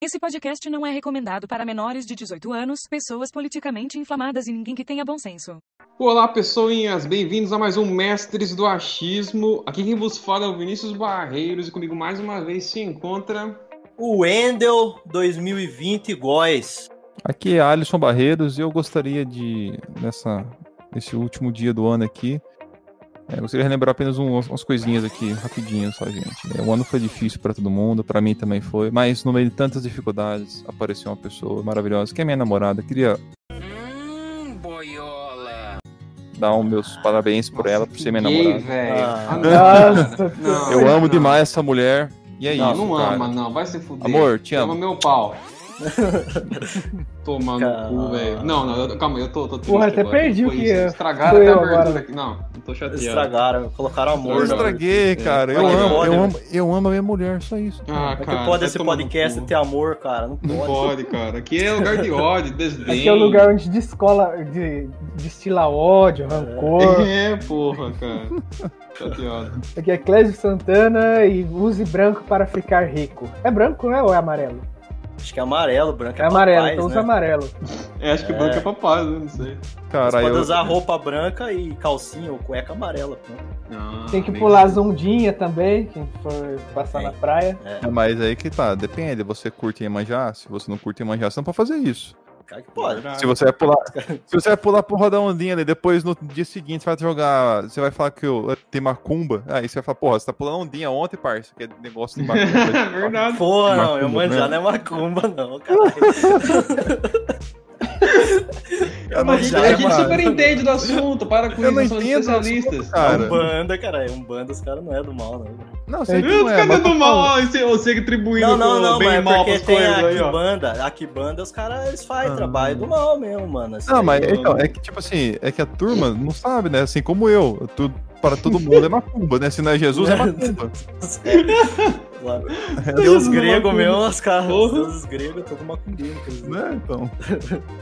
Esse podcast não é recomendado para menores de 18 anos, pessoas politicamente inflamadas e ninguém que tenha bom senso. Olá, pessoinhas! Bem-vindos a mais um Mestres do Achismo. Aqui quem vos fala é o Vinícius Barreiros e comigo mais uma vez se encontra. O Wendel 2020 Góis. Aqui é Alisson Barreiros e eu gostaria de, nessa, nesse último dia do ano aqui, é, gostaria de relembrar apenas um, umas coisinhas aqui, rapidinho só, gente. É, o ano foi difícil para todo mundo, para mim também foi, mas no meio de tantas dificuldades, apareceu uma pessoa maravilhosa, que é minha namorada. Queria Hum, boiola. dar os meus parabéns por ela, por ser minha Gay, namorada. velho. Ah. Nossa, não, Eu não. amo demais essa mulher, e é Não, isso, não cara. ama, não. Vai se fuder. Amor, te Ama amo. meu pau. Tomando Cara. cu, velho. Não, não, eu- calma, eu tô, tô triste Porra, até agora. perdi o que é. Estragaram até a eu abertura agora. aqui. Não, não tô chateado. Estragaram, colocaram Eu amor. Não, estraguei, cara. Eu é que amo, pode, eu né? amo, eu amo a minha mulher, só isso. Ah, é cara. que pode esse podcast cu. ter amor, cara? Não Não pode. pode, cara. Aqui é lugar de ódio, desdém. Aqui é o lugar onde descola, de, destila ódio, rancor. É, porra, cara. Chateado. Aqui é Clésio Santana e use branco para ficar rico. É branco, né? Ou é amarelo? Acho que é amarelo, branco É, é, amarelo, papais, então usa né? amarelo. É, acho que branco é papai, né? Não sei. Você Cara, pode eu, usar roupa branca e calcinha ou cueca amarela. Ah, Tem que pular as ondinhas também, quem for passar Tem. na praia. É, mas aí que tá, depende. Você curte Iemanjá? Se você não curte Iemanjá, você não pode fazer isso. Cara que pode. Se você vai pular, se você vai pular porra da ondinha ali, depois no dia seguinte você vai jogar, você vai falar que eu, tem macumba, aí você vai falar, porra, você tá pulando ondinha ontem, parça, que é negócio de macumba. Verdade. Porra, não, eu manjar né? não é macumba, não, cara. Eu não A gente, a gente super entende do assunto, para com Eu isso, não entendo, especialistas. cara. Umbanda, cara, é Umbanda, os caras não é do mal, não. Não, você Meu, não é, cadê mas do tô mal? Você, você atribuindo Não, não, não, bem mas é mal porque pras tem coisas a aí, ó. Kibanda. A Kibanda, os caras, eles fazem Ah. trabalho do mal mesmo, mano. Isso Não, mas então, é que tipo assim, é que a turma não sabe, né? Assim como eu, tu, para todo mundo é macumba, né? Se não é Jesus, é macumba. Claro. Deus Tudo grego macumba. mesmo, os caras, deuses gregos, todo macumbeiro. né? Então.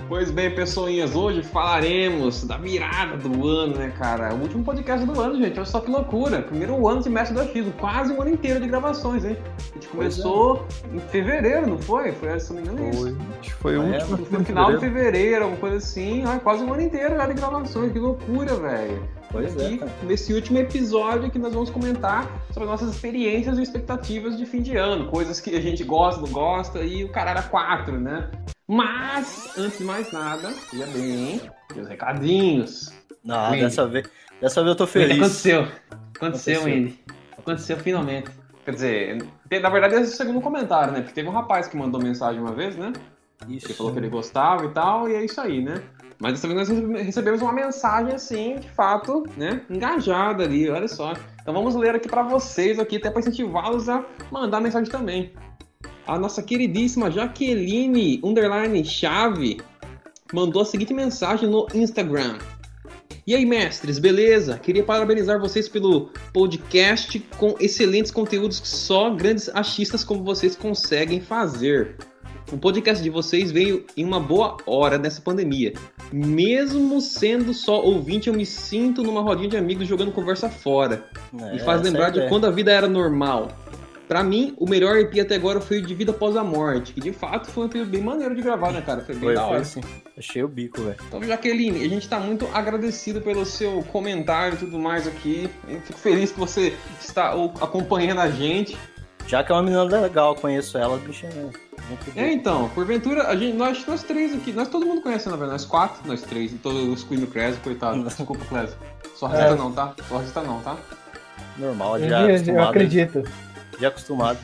Pois bem, pessoinhas, hoje falaremos da virada do ano, né, cara? O último podcast do ano, gente. Olha só que loucura. Primeiro ano de Mestre do Achismo, quase um ano inteiro de gravações, hein? A gente é. começou em fevereiro, não foi? Foi, se não me engano, isso. Foi, que foi o É, último. No final de fevereiro, alguma coisa assim. Olha, quase um ano inteiro já de gravações. Que loucura, velho. Pois é, Aqui, cara. nesse último episódio que nós vamos comentar sobre nossas experiências e expectativas de fim de ano, coisas que a gente gosta, não gosta e o caralho a quatro, né? Mas, antes de mais nada, veja bem, os recadinhos. Não, dessa vez, dessa vez eu tô feliz. aconteceu? Aconteceu, Aconteceu. Andy. Aconteceu finalmente. Quer dizer, na verdade esse é o segundo comentário, né? Porque teve um rapaz que mandou mensagem uma vez, né? Isso. Ele falou que ele gostava e tal, e é isso aí, né? Mas dessa vez nós recebe- recebemos uma mensagem assim, de fato, né? Engajada ali, olha só. Então vamos ler aqui pra vocês aqui, até pra incentivá-los a mandar mensagem também. A nossa queridíssima Jaqueline Underline Chave mandou a seguinte mensagem no Instagram. E aí, mestres, beleza? Queria parabenizar vocês pelo podcast com excelentes conteúdos que só grandes achistas como vocês conseguem fazer. O podcast de vocês veio em uma boa hora nessa pandemia. Mesmo sendo só ouvinte, eu me sinto numa rodinha de amigos jogando conversa fora. É, e faz lembrar é de ideia. quando a vida era normal. Pra mim, o melhor EP até agora foi o de Vida Após a Morte, que de fato foi um EP bem maneiro de gravar, né, cara? Foi bem Foi, da foi hora. assim. Achei o bico, velho. Então, Jaqueline, a gente tá muito agradecido pelo seu comentário e tudo mais aqui. Eu fico feliz que você está acompanhando a gente. Já que é uma menina legal, conheço ela, bicho. é muito É, então, porventura, a gente, nós, nós três aqui, nós todo mundo conhece, na verdade, nós quatro, nós três, todos excluindo o Clésio, coitado. Desculpa, Clésio. Só resta É. não, tá? Só resta não, tá? Normal, Eu, já eu acostumado. acredito. Já acostumado.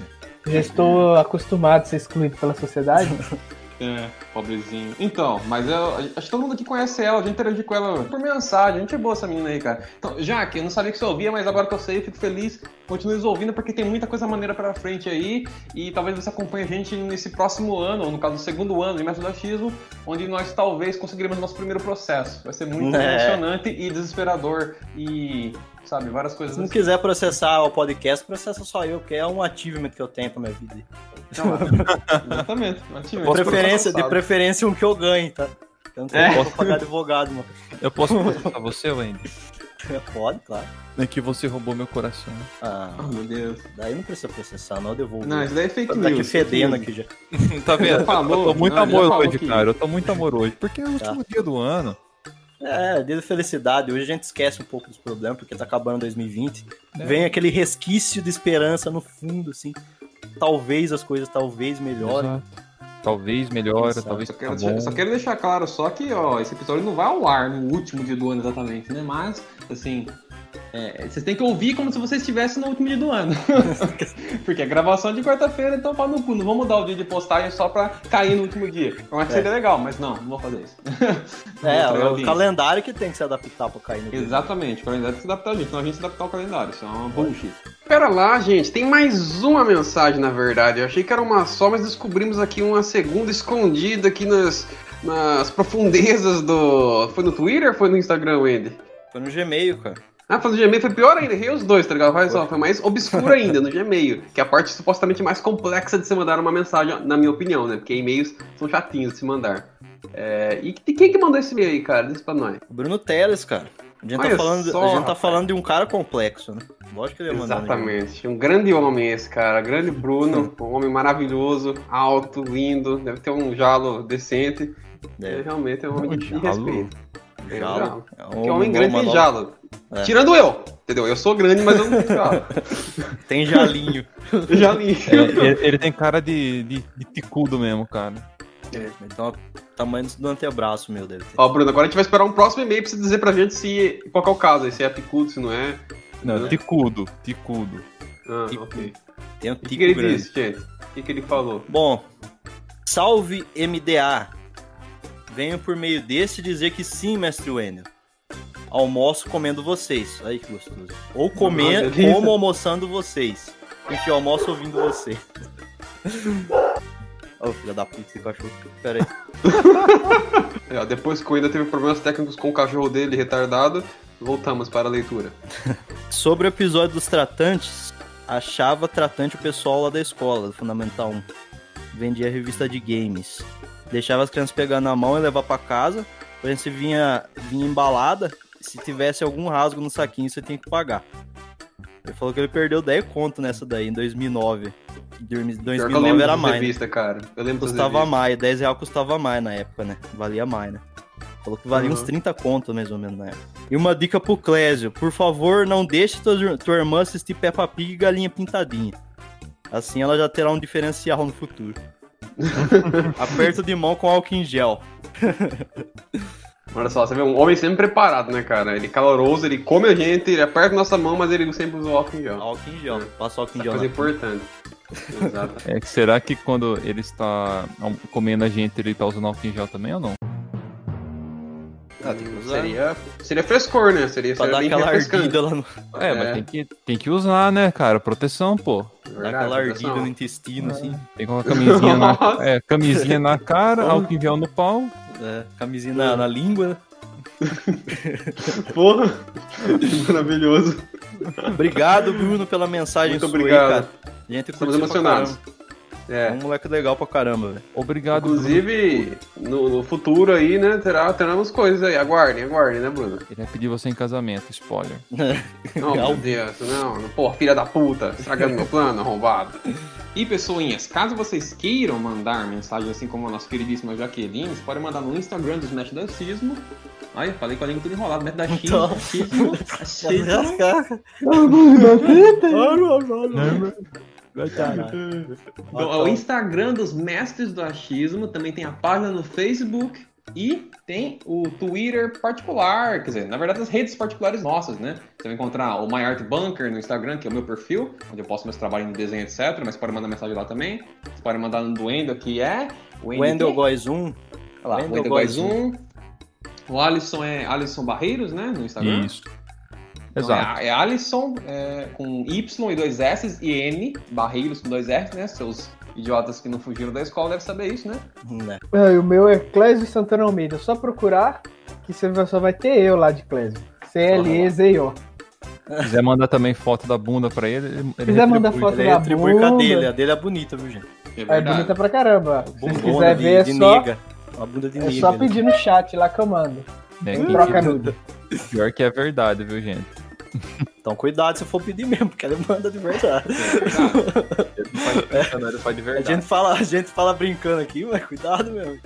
Já estou acostumado a ser excluído pela sociedade. É, pobrezinho. Então, mas eu, acho que todo mundo aqui conhece ela, já interagi com ela por mensagem. A gente é boa essa menina aí, cara. Então, Jaque, eu não sabia que você ouvia, mas agora que eu sei, eu fico feliz. Continue nos ouvindo, porque tem muita coisa maneira pra frente aí. E talvez você acompanhe a gente nesse próximo ano, ou no caso, do segundo ano de Mestre do Achismo, onde nós talvez conseguiremos nosso primeiro processo. Vai ser muito É. emocionante e desesperador. E, sabe, várias coisas Se não assim. quiser processar o podcast, processa só eu, que é um achievement que eu tenho pra minha vida. Então, exatamente. De Posso preferência, de preferência um que eu ganhe, tá? Eu não É. como pagar advogado, mano. Eu posso processar você, Wendy? Pode, claro. É que você roubou meu coração. Ah, Oh, meu Deus. daí não precisa processar, não, eu devolvo. Não, isso daí é fake tá news. aqui fedendo aqui já. tá vendo? falou, eu tô muito não, ele já amor hoje, que- cara. Eu tô muito amor hoje. Porque é o último dia do ano. É, dia da felicidade. Hoje a gente esquece um pouco dos problemas, porque tá acabando 2020. É. Vem aquele resquício de esperança no fundo, assim. Talvez as coisas talvez melhorem. Exato. Talvez melhora, Exato. talvez Só tá quero, bom. só quero deixar claro só que, ó, esse episódio não vai ao ar no último dia do ano exatamente, né? Mas, assim, é, vocês têm que ouvir como se vocês estivessem no último dia do ano. Porque a gravação é de quarta-feira, então pau no cu. Não vou mudar o dia de postagem só pra cair no último dia. Eu acho que É. seria legal, mas não, não vou fazer isso. É, é o calendário que tem que se adaptar pra cair no dia. Exatamente, o calendário tem que se adaptar a gente, não a gente se adaptar ao calendário, isso é uma bullshit. Pera lá, gente, tem mais uma mensagem na verdade. Eu achei que era uma só, mas descobrimos aqui uma segunda escondida aqui nas, nas profundezas do. Foi no Twitter ou foi no Instagram, Wendy? Foi no Gmail, cara. Ah, foi no Gmail, foi pior ainda, errei os dois, tá ligado? Olha só, foi mais obscuro ainda no Gmail, que é a parte supostamente mais complexa de se mandar uma mensagem, na minha opinião, né? Porque e-mails são chatinhos de se mandar. É, e e quem que mandou esse e-mail aí, cara? Diz pra nós. O Bruno Teles, cara. A gente, Olha tá falando, só, a gente tá falando de um cara complexo, né? Lógico que ele ia mandar. no Gmail. Exatamente. Um grande homem esse, cara. Grande Bruno, um homem maravilhoso, alto, lindo, deve ter um jalo decente. É, realmente é um homem de, de jalo. respeito. É, Jalo. É um homem grande tem jalo. É. Tirando eu, entendeu? Eu sou grande, mas eu não tenho jalo. Tem jalinho. Li. É, ele, ele tem cara de, de, de ticudo mesmo, cara. Então, tamanho do antebraço, meu, ter. Ó, Bruno, agora a gente vai esperar um próximo e-mail pra você dizer pra gente se qual é o caso, se é picudo, se não é. Não, Uhum. ticudo, ticudo. Ah, ok. Tem um O que, que ele grande. disse, gente? O que, que ele falou? Bom, salve MDA. Venho por meio desse dizer que sim, mestre Wendel. Almoço comendo vocês. Aí que gostoso. Ou comer, Nossa, como almoçando vocês. Eu almoço ouvindo você. Ô, filha da puta, esse cachorro. Pera aí. É, depois que o ainda teve problemas técnicos com o cachorro dele retardado, voltamos para a leitura. Sobre o episódio dos tratantes, achava tratante o pessoal lá da escola, do Fundamental 1. Vendia revista de games. Deixava as crianças pegar na mão e levar pra casa. Porém, se vinha, vinha embalada, se tivesse algum rasgo no saquinho, você tinha que pagar. Ele falou que ele perdeu 10 conto nessa daí, em 2009. Em Pior que eu 2009 lembro era mais. né? revistas, cara. Eu lembro Custava mais, 10 reais custava mais na época, né? Valia mais, né? Falou que valia Uhum. uns 30 conto, mais ou menos, na época. E uma dica pro Clésio. Por favor, não deixe tua, tua irmã assistir Peppa Pig e Galinha Pintadinha. Assim ela já terá um diferencial no futuro. Aperto de mão com álcool em gel. Olha só, você vê um homem sempre preparado, né, cara? Ele é caloroso, ele come a gente, ele aperta nossa mão, mas ele sempre usa o álcool em gel. Álcool em gel. Passa álcool em gel. coisa na- importante. Exato. É que será que quando ele está comendo a gente, ele tá usando álcool em gel também ou não? Ah, tem que usar. Seria, seria frescor, né? Seria, Pra seria dar aquela ardida lá no. É, É. mas tem que, tem que usar, né, cara? Proteção, pô. Dar aquela ardida no intestino, assim. Tem que colocar camisinha na, é, camisinha na cara, álcool em gel no pau. É, camisinha na, na língua. Porra! Maravilhoso. Obrigado, Bruno, pela mensagem Muito sua aí, obrigado. cara. Gente, Estamos emocionados. É. É um moleque legal pra caramba, velho. Obrigado, Inclusive, no, no futuro aí, né, terá, teremos coisas aí. Aguardem, aguardem, né, Bruno? Bruno. Ele vai pedir você em casamento, spoiler. Não, meu Deus, não, não. Pô, filha da puta, estragando meu plano, arrombado. E pessoinhas, caso vocês queiram mandar mensagem assim como a nossa queridíssima Jaqueline, vocês podem mandar no Instagram do Smash Dancismo. Ai, falei com a língua tudo enrolado, Smash da China, Então. achismo, Então, o Instagram dos Mestres do Achismo, também tem a página no Facebook e tem o Twitter particular, quer dizer, na verdade as redes particulares nossas, né? Você vai encontrar o My Art Bunker no Instagram, que é o meu perfil, onde eu posto meus trabalhos em desenho, etc. Mas pode mandar mensagem lá também. Você pode mandar no do Wendel, que é... Wendel Góes 1. Olha lá, Wendel 1. O Alisson é Alisson Barreiros, né? No Instagram. Isso. Então, Exato. É, é Alisson é, com Y e dois S e N, Barreiros com dois S, né? Seus idiotas que não fugiram da escola devem saber isso, né? Né. Ah, e o meu é Clésio Santana Almeida. É só procurar que você vai- só vai ter eu lá de Clésio. C-L-E-Z-I-O. Se quiser mandar também foto da bunda pra ele, ele ele quiser mandar foto Ele da retribui com a bunda. dele. A dele é bonita, viu, gente? É É bonita pra caramba. Se Bundona quiserem de, ver, é de só, nega. Uma bunda de é nega. só ali. pedir no chat lá que eu mando. É, troca quiser, nude. Pior que é verdade, viu, gente? Então cuidado se for pedir mesmo, porque ele manda de verdade. Ele não faz pensando, ele faz de A verdade. gente fala, a gente fala brincando aqui, mas cuidado mesmo.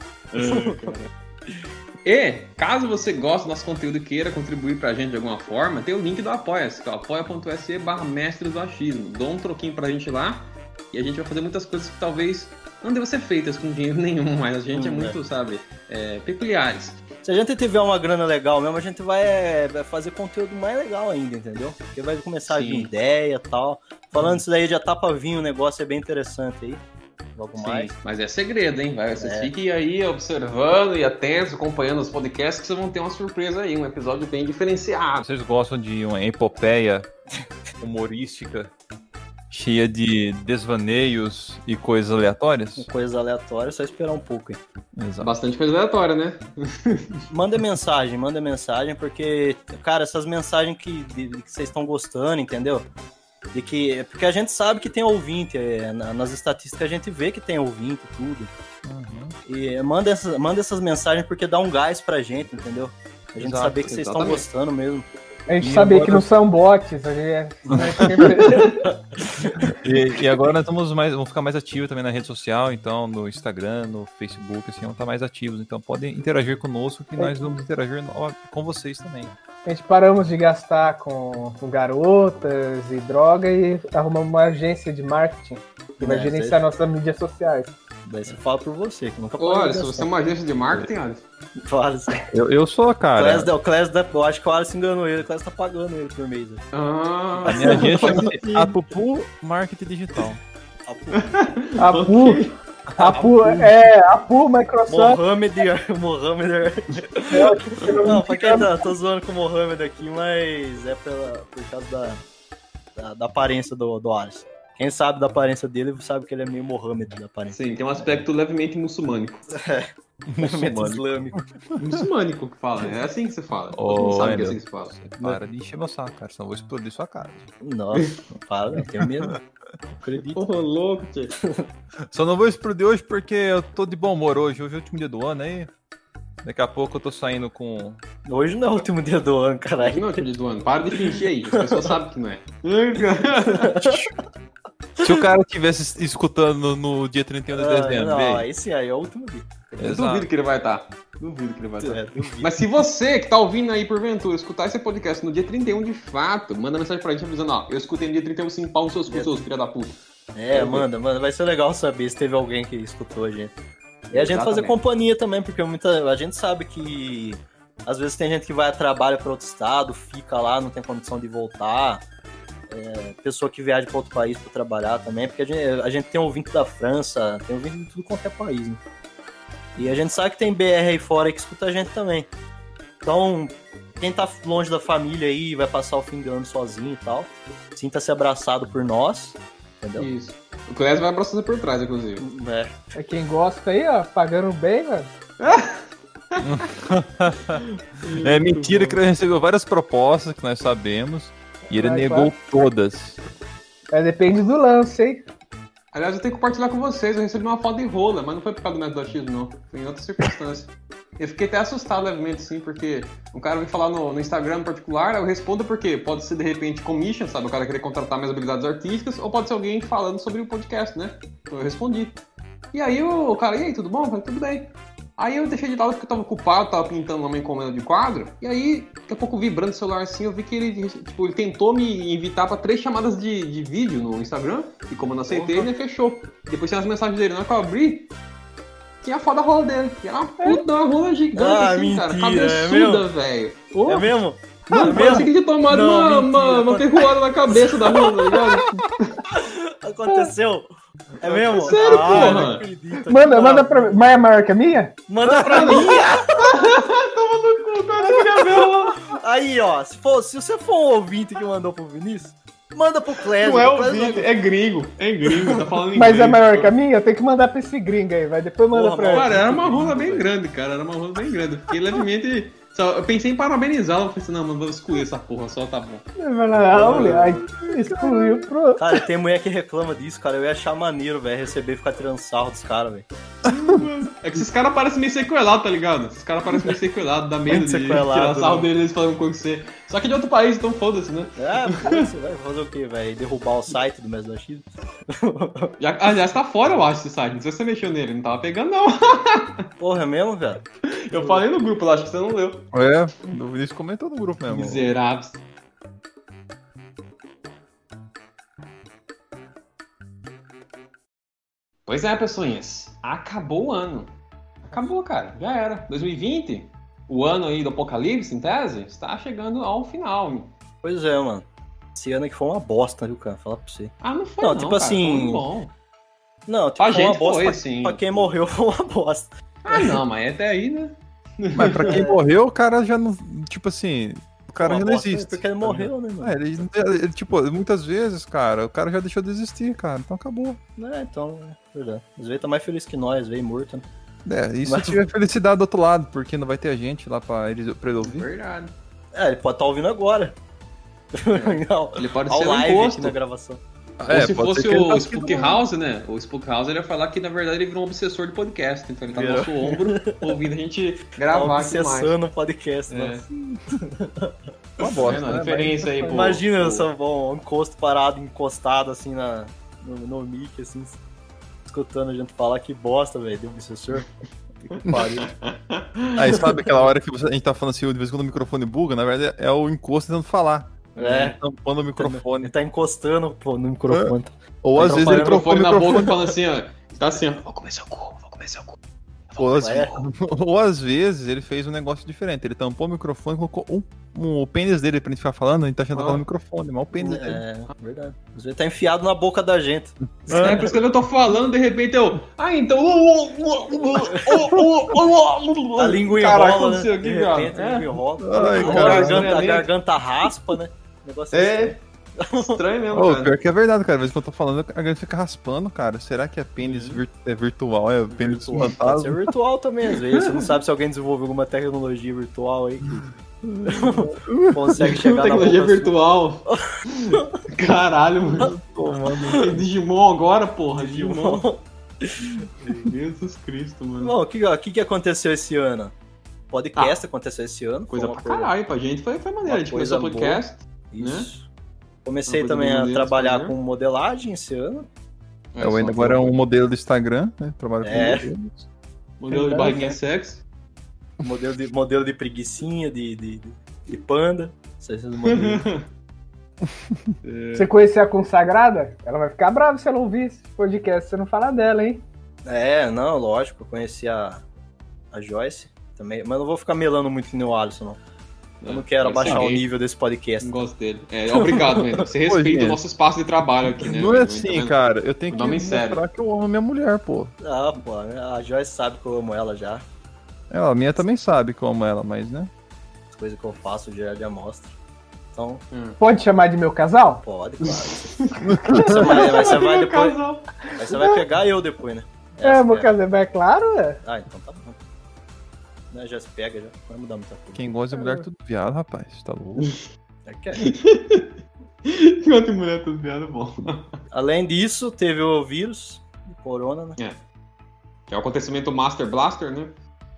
E, caso você goste do nosso conteúdo e queira contribuir pra gente de alguma forma, tem o link do Apoia-se, que é apoia.se barra mestres do achismo. Dá um troquinho pra gente lá e a gente vai fazer muitas coisas que talvez não devam ser feitas com dinheiro nenhum, mas a gente é Hum, muito, sabe, é, peculiares. Se a gente tiver uma grana legal mesmo, a gente vai, vai fazer conteúdo mais legal ainda, entendeu? Porque vai começar a vir Sim. ideia e tal. Falando isso daí, já tá pra vir um negócio é bem interessante aí. Logo mais. Sim, mas é segredo, hein? Vai, vocês É. fiquem aí observando e atentos, acompanhando os podcasts, que vocês vão ter uma surpresa aí, um episódio bem diferenciado. Vocês gostam de uma epopeia humorística cheia de desvaneios e coisas aleatórias? Coisas aleatórias, só esperar um pouco aí. Exato. Bastante coisa aleatória, né? Manda mensagem, manda mensagem, porque, cara, essas mensagens que, de- de que vocês estão gostando, entendeu? De que, porque a gente sabe que tem ouvinte, é, na- nas estatísticas a gente vê que tem ouvinte e tudo. Uhum. E é, manda, essas, manda essas mensagens porque dá um gás pra gente, entendeu? A gente Exato, saber que vocês estão gostando mesmo. A gente E sabia agora- que não são bots. A gente, sempre- E, e agora nós estamos mais, vamos ficar mais ativos também na rede social, então no Instagram, no Facebook, assim, vamos estar mais ativos. Então podem interagir conosco que nós vamos interagir no- com vocês também. a gente paramos de gastar com, com garotas e droga e arrumamos uma agência de marketing que vai É, gerenciar nossas mídias sociais. Daí você fala por você, que nunca pode se você é uma agência de marketing. Fala assim. Eu, eu sou a cara. Clés, o Clés, da- eu acho que o Alisson enganou ele, o Clés tá pagando ele por mês. Ah, A minha agência chama-se Apupu Marketing Digital. A Pu, a Pu, é, a Pu Microsoft. Mohamed, Mohamed. Não, pra quem tá, tô zoando com o Mohamed aqui, mas é pela, por causa da, da, da aparência do, do Alisson. Quem sabe da aparência dele sabe que ele é meio Mohamed da aparência. sim, tem um aspecto levemente muçulmânico. Muçulmano. islâmico. Muçulmânico que fala, é assim que você fala. Oh, Todo mundo sabe que é assim que se fala. Para de encher meu saco, cara, senão eu vou explodir sua casa. Nossa, não fala, não tenho medo. Não acredito. Ô, louco, tio. Só não vou explodir hoje porque eu tô de bom humor hoje. Hoje é o último dia do ano aí. Daqui a pouco eu tô saindo com. Hoje não é o último dia do ano, caralho. Não, tio do ano. Para de fingir aí, as pessoas sabem que não é. Se o cara tivesse escutando no, dia 31 de Ah, dezembro, não, ei, aí é o último dia. Eu Exato. duvido que ele vai estar. Duvido que ele vai estar. É, duvido. Mas se você que tá ouvindo aí porventura escutar esse podcast no dia 31 de fato, manda mensagem pra gente avisando, ó, eu escutei no dia 31 sim, pau nos seus cu, seus filha da puta. É, manda, manda. Vai ser legal saber se teve alguém que escutou a gente. E a gente fazer Exatamente. companhia também, porque muita, a gente sabe que às vezes tem gente que vai a trabalho para outro estado, fica lá, não tem condição de voltar. É, pessoa que viaja para outro país para trabalhar também, porque a gente, a gente tem ouvinte da França, tem ouvinte de tudo quanto é país. Né? E a gente sabe que tem BR aí fora que escuta a gente também. Então, quem tá longe da família aí, vai passar o fim de ano sozinho e tal, sinta-se abraçado por nós, entendeu? Isso. O Clésio vai abraçando por trás, inclusive. É. É quem gosta aí, ó, pagando bem, mano. é mentira que ele recebeu várias propostas que nós sabemos e ele Vai, negou todas. É, depende do lance, hein? Aliás, eu tenho que compartilhar com vocês, eu recebi uma foto de rola, mas não foi por causa do método achismo, não. Foi em outra circunstância. Eu fiquei até assustado levemente, sim, porque um cara vem falar no, no Instagram em particular, eu respondo porque pode ser de repente commission, sabe? O cara querer contratar minhas habilidades artísticas, ou pode ser alguém falando sobre o podcast, né? Então eu respondi. E aí o cara, e aí, tudo bom? Eu falei, tudo bem. Aí eu deixei de lado porque eu tava ocupado, tava pintando uma encomenda de quadro. E aí, daqui a pouco vibrando o celular assim, eu vi que ele, tipo, ele tentou me invitar pra três chamadas de, de vídeo no Instagram. E como eu não aceitei, ele fechou. Depois tinha as mensagens dele, na hora que eu abri, tinha a foto da rola dele. Que era uma puta de uma rola gigante, Ah, assim, cara. mentira, é Cabeçuda, velho. Ô, É mesmo? Mano, é parece mesmo? que tinha tomado Não, uma, uma, mentira. uma ferroada na cabeça da rola, tá ligado? Aconteceu? É mesmo? Sério, ah, porra? acredito. Manda, manda pra mim. Mas é maior que a minha? Manda pra mim! Toma no cu, cara, ela. Aí, ó, se, for, se você for um ouvinte que mandou pro Vinícius, manda pro Clésio. Não é o o Clésio vídeo, é gringo. É gringo, tá falando Mas inglês. é maior que a minha? Eu tenho que mandar pra esse gringo aí, vai. Depois manda Porra, pra Cara, ele. era uma rola bem grande, cara. Era uma rola bem grande. Eu Fiquei levemente. Só, eu pensei em parabenizá-la. Eu falei assim, não, mano, vou excluir essa porra, só tá bom. Não, moleque. Excluiu pro. Cara, tem mulher que reclama disso, cara. Eu ia achar maneiro, velho, receber e ficar tirando sarro dos caras, velho. É que esses caras parecem meio sequelados, tá ligado? Esses caras parecem meio sequelados, dá medo de sequelado, tirar sarro né? deles falando com você. Só que de outro país, então foda-se, né? Ah, você vai fazer o quê? Vai derrubar o site do Mestre da X? Já, aliás, tá fora, eu acho, esse site. Não sei se você mexeu nele, não tava pegando, não. Porra, é mesmo, velho? Eu falei no grupo lá, acho que você não leu. É, o Vinícius comentou no grupo mesmo. Miseráveis. Pois é, pessoinhas. Acabou o ano. Acabou, cara. Já era. 2020, o ano aí do apocalipse, em tese, está chegando ao final. Pois é, mano. Esse ano aqui foi uma bosta, viu, cara? Falar pra você. Ah, não foi Não, não, tipo cara. assim, bom. Não, tipo, Pra foi uma gente bosta. foi, pra, sim. pra quem morreu foi uma bosta. Ah, não, mas até aí, né? Mas pra quem morreu, o cara já não. Tipo assim, o cara Uma já não existe. Porque ele tá morreu, né, mano? É, ele, ele, tipo, muitas vezes, cara, o cara já deixou de existir, cara. Então acabou. É, então, é verdade. Às vezes tá mais feliz que nós, veio morto, né? É, e se Mas- tiver felicidade do outro lado, porque não vai ter a gente lá pra ele, pra ele ouvir. Verdade. É, ele pode estar ouvindo agora. Não, Ele pode ao ser um live imposto. aqui na gravação. Ou se É, pode fosse o tá Spook aqui House, né? O Spook House ele ia falar que na verdade ele virou um obsessor de podcast. Então ele tá no nosso ombro, ouvindo a gente Tá gravar aqui mais. obsessando o podcast, É. Uma Tá bosta, vendo a né? diferença aí, pô. Imagina pô. essa, bom, um encosto parado, encostado assim na, no, no mic, assim, escutando a gente falar que bosta, velho, deu obsessor. Que pariu. Aí sabe aquela hora que você- a gente tá falando assim, de vez em quando o microfone buga, na verdade é o encosto tentando falar. É. Tampando o Ele microfone. tá encostando pô, no microfone. Ou às Tá vezes com o ele trocou o microfone na boca microfone. falando assim, ó. Tá assim, ó. Vou comer seu cu, vou comer seu cu. Ou às, É. ou às vezes ele fez um negócio diferente. Ele tampou o microfone e colocou um, um- o pênis dele pra gente ficar falando, a gente tá achando que tá Ah. falando no microfone, mas o pênis dele. É, verdade. Às vezes tá enfiado na boca da gente. É, por isso que eu tô falando, de repente eu. Ah, então. A língua enrola, né? aqui, De cara. repente, a língua enrola. Ai, a, garganta, a garganta raspa, né? O negócio É. Estranho mesmo, Ô, cara. pior que é verdade, cara. Às vezes que eu tô falando, a gente fica raspando, cara. Será que é pênis vir- é virtual? É pênis virtual. Pode ser fantasma? virtual também, às vezes. Você não sabe se alguém desenvolveu alguma tecnologia virtual aí que consegue chegar na Tecnologia boca virtual. Caralho, mano. Tomando. Digimon agora, porra. Digimon. Jesus Cristo, mano. Não, o que, que que aconteceu esse ano? Podcast aconteceu esse ano. Coisa pra caralho, pra gente foi, foi maneiro. uma A gente começou o coisa podcast. Isso. Comecei coisa também a trabalhar com modelagem esse ano. Eu ainda agora é um modelo do Instagram, né? Trabalho com É. modelos. Modelo de barriguinha sexy. Modelo de, modelo de preguiçinha, de, de, de, panda. Modelos. Você conhecer a consagrada? Ela vai ficar brava se ela ouvir esse podcast, você não falar dela, hein? é, não, lógico. Eu conheci a, a Joyce também. Mas não vou ficar melando muito que nem o Alisson, não. Eu não quero ser abaixar o nível desse podcast. Não gosto dele. É, obrigado, Wendel. Você respeita o nosso espaço de trabalho aqui, né? Não é assim, Tá cara. Eu tenho que Nome mostrar que eu amo minha mulher, pô. Ah, pô, a Joyce sabe que eu amo ela já. Ela, a minha também sabe que eu amo ela, mas, né? As coisas que eu faço já, já mostra. Então, Pode chamar de meu casal? pode, claro. Você vai, vai- você vai Meu depois. casal. Aí você vai pegar eu depois, né? É, Essa meu que é. casal, é claro, é. Ah, então tá bom. Né, já se pega, já. Vai mudar muita coisa. Quem gosta de mulher é tudo viado, rapaz. Tá louco. É que é. Enquanto mulher tudo piada bom. Além disso, teve o vírus de corona, né? Que é o acontecimento Master Blaster, né?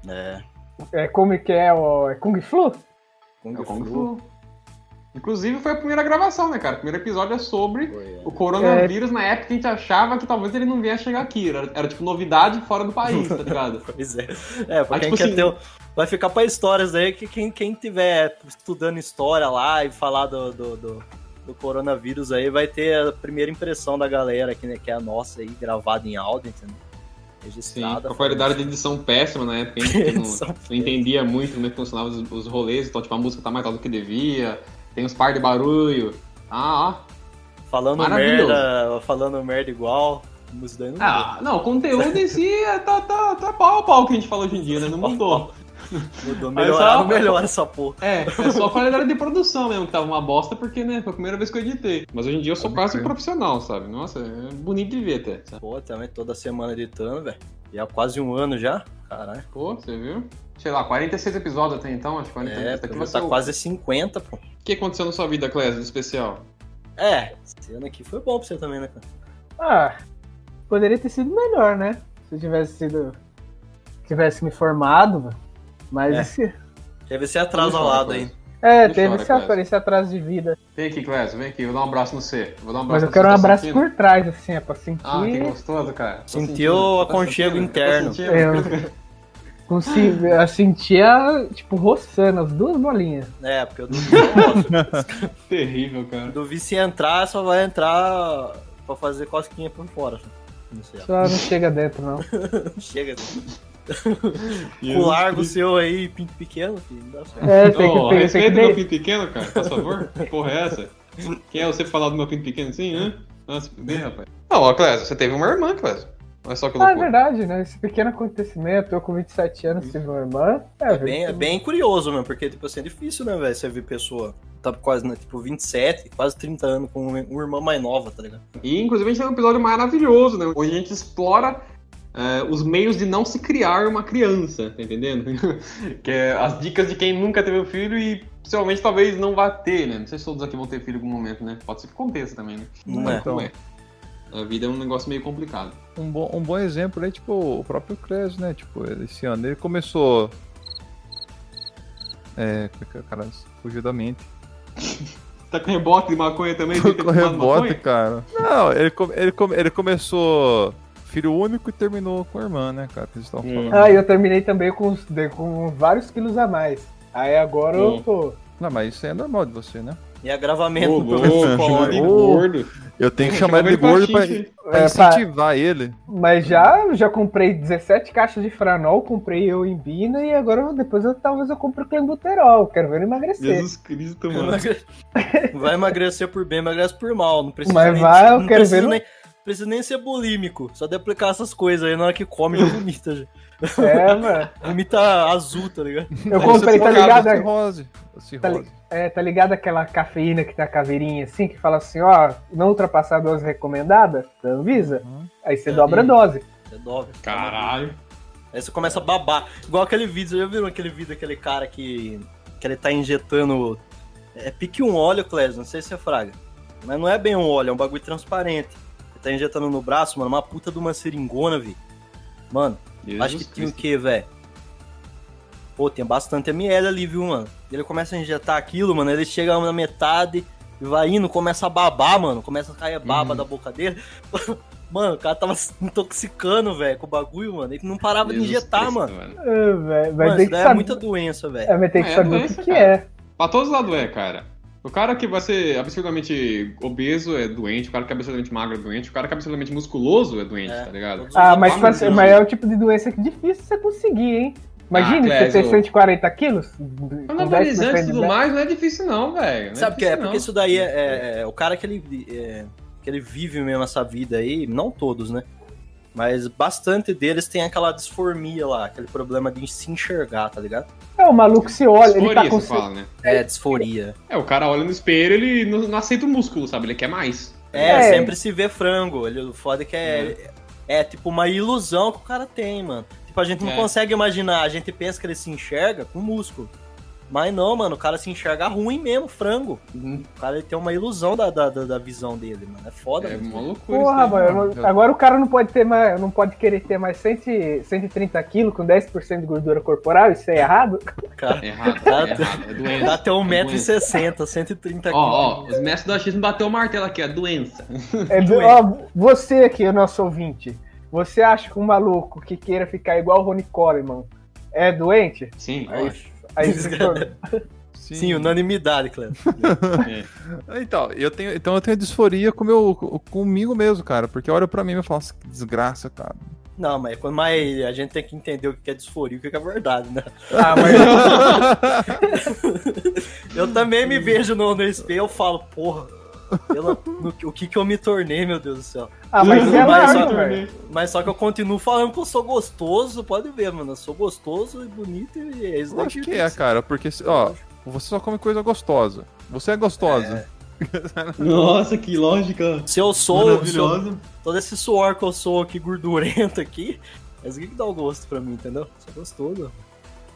É. É como que é o é Kung Flu? Kung É o Kung Flu. Flu. Inclusive foi a primeira gravação, né, cara? O primeiro episódio é sobre Foi, é. o coronavírus na época que a gente achava que talvez ele não viesse chegar aqui. Era, era, tipo novidade fora do país, tá ligado? Pois é. É, pra Mas, quem tipo quer assim- ter. Vai ficar pra histórias aí que quem, quem tiver estudando história lá e falar do, do, do, do coronavírus aí vai ter a primeira impressão da galera aqui, né? Que é a nossa aí, gravada em áudio, entendeu? Sim, Registrada. com a qualidade de edição péssima na época, a gente não, não entendia muito como é que funcionavam os, os rolês, então tipo, a música tá mais alta do que devia, tem uns par de barulho. Ah, ó. Falando merda, falando merda igual. Isso daí não Ah, não, o conteúdo em si é, tá, tá, tá pau a pau que a gente fala hoje em dia, né? Não mudou. mudou. Mas Melhorar, só- não melhora essa porra. É, é só a qualidade de produção mesmo, que tava uma bosta, porque, né, foi a primeira vez que eu editei. Mas hoje em dia eu sou quase um profissional, sabe? Nossa, é bonito de ver até. sabe? Pô, também toda semana editando, velho. Já há quase um ano já. Caralho. Pô, você viu? Sei lá, 46 episódios até então, acho que 46. É, aqui vai tá ser quase 50, pô. O que aconteceu na sua vida, Clésia, de especial? É, esse ano aqui foi bom pra você também, né, cara? Ah, poderia ter sido melhor, né? Se tivesse sido tivesse me formado, velho. mas É. esse- Teve esse atraso ao lado Clésio. aí. É, Não teve chora, esse, Clésio. esse atraso de vida. Vem aqui, Clésio, vem aqui, vou dar um abraço no C. Vou dar um abraço Mas eu quero um tá abraço sentindo? por trás, assim, é pra sentir. Ah, que gostoso, cara. Tô Sentiu o aconchego interno. sentindo. Eu, consi- eu sentia, tipo, roçando as duas bolinhas. É, porque o do Vice não gosta. Terrível, cara. do Vice entrar, só vai entrar pra fazer cosquinha por fora. Não sei. Só não chega dentro, não. Chega. Com largo seu aí, pinto pequeno, filho, não dá certo. É, tem que, respeita que meu pinto pequeno, cara, por favor. Que porra é essa? Quem é você falar do meu pinto pequeno assim, hã? Nossa, fuder, rapaz. Não, ó, Clésio, você teve uma irmã, Clésio. Olha só que Ah, é verdade, né? Esse pequeno acontecimento, eu com 27 anos tive uma irmã. É, É bem, é bem curioso mesmo, porque, tipo assim, é difícil, né, velho, você ver pessoa, tá quase, né, tipo, 27, quase 30 anos com uma uma irmã mais nova, tá ligado? E, inclusive, a gente tem um episódio maravilhoso, né? Onde a gente explora é, os meios de não se criar uma criança, tá entendendo? que é as dicas de quem nunca teve um filho e, possivelmente, talvez não vá ter, né? Não sei se todos aqui vão ter filho em algum momento, né? Pode ser que aconteça também, né? Não Mas é. como é. A vida é um negócio meio complicado. Um bom, um bom exemplo é, tipo, o próprio Cres, né? Tipo, esse ano ele começou. É, como é que é, cara? Fugiu da mente. Tá com rebote de maconha também? Tem com rebote, maconha? cara. Não, ele, ele, ele começou filho único e terminou com a irmã, né, cara? Que estavam Hum. falando. Ah, e eu terminei também com, com vários quilos a mais. Aí agora Hum. eu tô. Não, mas isso é normal de você, né? E agravamento de Ô, gordo. Eu tenho que chamar ele de gordo pra, É, pra- incentivar ele. Mas já, já comprei 17 caixas de franol, comprei eu em Bina e agora depois eu, talvez eu compre clenbuterol. Quero ver ele emagrecer. Jesus Cristo, mano. Vai emagrecer por bem, emagrece por mal. Não precisa Mas nem, vai, eu quero ver Nem, precisa nem ser bulímico. Só de aplicar essas coisas aí na hora que come já vomita. Já. É, mano. Vomita azul, tá ligado? Eu comprei, você tá ligado? Cirrose. Tá, Cirrose. li- é, tá ligado aquela cafeína que tem a caveirinha assim, que fala assim, ó, não ultrapassar a dose recomendada da Anvisa? Uhum. Aí você É, dobra a dose. É dóvio. Caralho. Aí você começa a babar. Igual aquele vídeo, você já viram aquele vídeo daquele cara que, que ele tá injetando. É pique um óleo, Clésio, não sei se é fraga. Mas não é bem um óleo, é um bagulho transparente. Ele tá injetando no braço, mano, uma puta de uma seringona, vi. Mano, Jesus acho que tinha o Cristo. quê, velho? Pô, tem bastante ml ali, viu, mano? Ele começa a injetar aquilo, mano, ele chega na metade e vai indo, começa a babar, mano. Começa a cair baba Uhum. da boca dele. Mano, o cara tava se intoxicando, velho, com o bagulho, mano. Ele não parava de Jesus injetar, Cristo, mano. É, velho, vai Mano, isso que daí é saber. muita doença, velho. É, vai ter que É saber o doença, que, que cara. é. Pra todos os lados é, cara. O cara que vai ser absurdamente obeso é doente, o cara que é absurdamente magro é doente, o cara que é absurdamente musculoso é doente, É. tá ligado? Ah, mas, mas é o tipo de doença que é difícil você conseguir, hein? Imagina Ah, você ter Clésio. 140 quilos. Anabolizante 10% e tudo débito. mais não é difícil não, velho. Não Sabe o que é? difícil, Porque não. isso daí é, é- é o cara que ele, é, que ele vive mesmo essa vida aí, não todos, né? Mas bastante deles tem aquela disformia lá, aquele problema de se enxergar, tá ligado? É, o maluco se olha, ele tá Disforia, com. você fala, né? É, disforia. É, o cara olha no espelho ele não, não aceita o músculo, sabe? Ele quer mais. É, É. sempre se vê frango. Ele, o foda é que é, é, tipo uma ilusão que o cara tem, mano. Tipo, a gente não É. consegue imaginar, a gente pensa que ele se enxerga com músculo. Mas não, mano, o cara se enxerga ruim mesmo, frango. O cara ele tem uma ilusão da, da, da- da visão dele, mano. É foda, É mesmo. uma loucura Porra, isso daí. mano, agora o cara não pode ter mais, não pode querer ter mais 100, 130 quilos com 10% de gordura corporal, isso é errado? Cara, É errado, Cara, é errado. É doença. dá até É doença. 1,60m, 130 Ó, ó, quilos. os mestres do achismo bateu o martelo aqui, é doença. É, do- ó, você aqui, o nosso ouvinte, você acha que um maluco que queira ficar igual o Ronnie Coleman é doente? Sim, Aí, lógico. Aí Sim, unanimidade, Cleber. É. Então, eu tenho, então eu tenho disforia com meu, comigo mesmo, cara. Porque olha pra mim e eu falo, "Nossa, que desgraça, cara. Não, mas, mas a gente tem que entender o que é disforia e o que é verdade, né? ah, mas Eu também me vejo no, no espelho e falo, porra, pela- no- o que que eu me tornei, meu Deus do céu. Ah, mas isso é Mas só- velho. Mas só que eu continuo falando que eu sou gostoso, pode ver, mano. Eu sou gostoso e bonito e é isso Eu daqui. acho que é, cara. Porque, ó, você só come coisa gostosa. Você é gostosa. Nossa, que lógica Se eu sou, se eu- todo esse suor que eu sou aqui, gordurento aqui, é isso que dá o gosto pra mim, entendeu? Sou gostoso.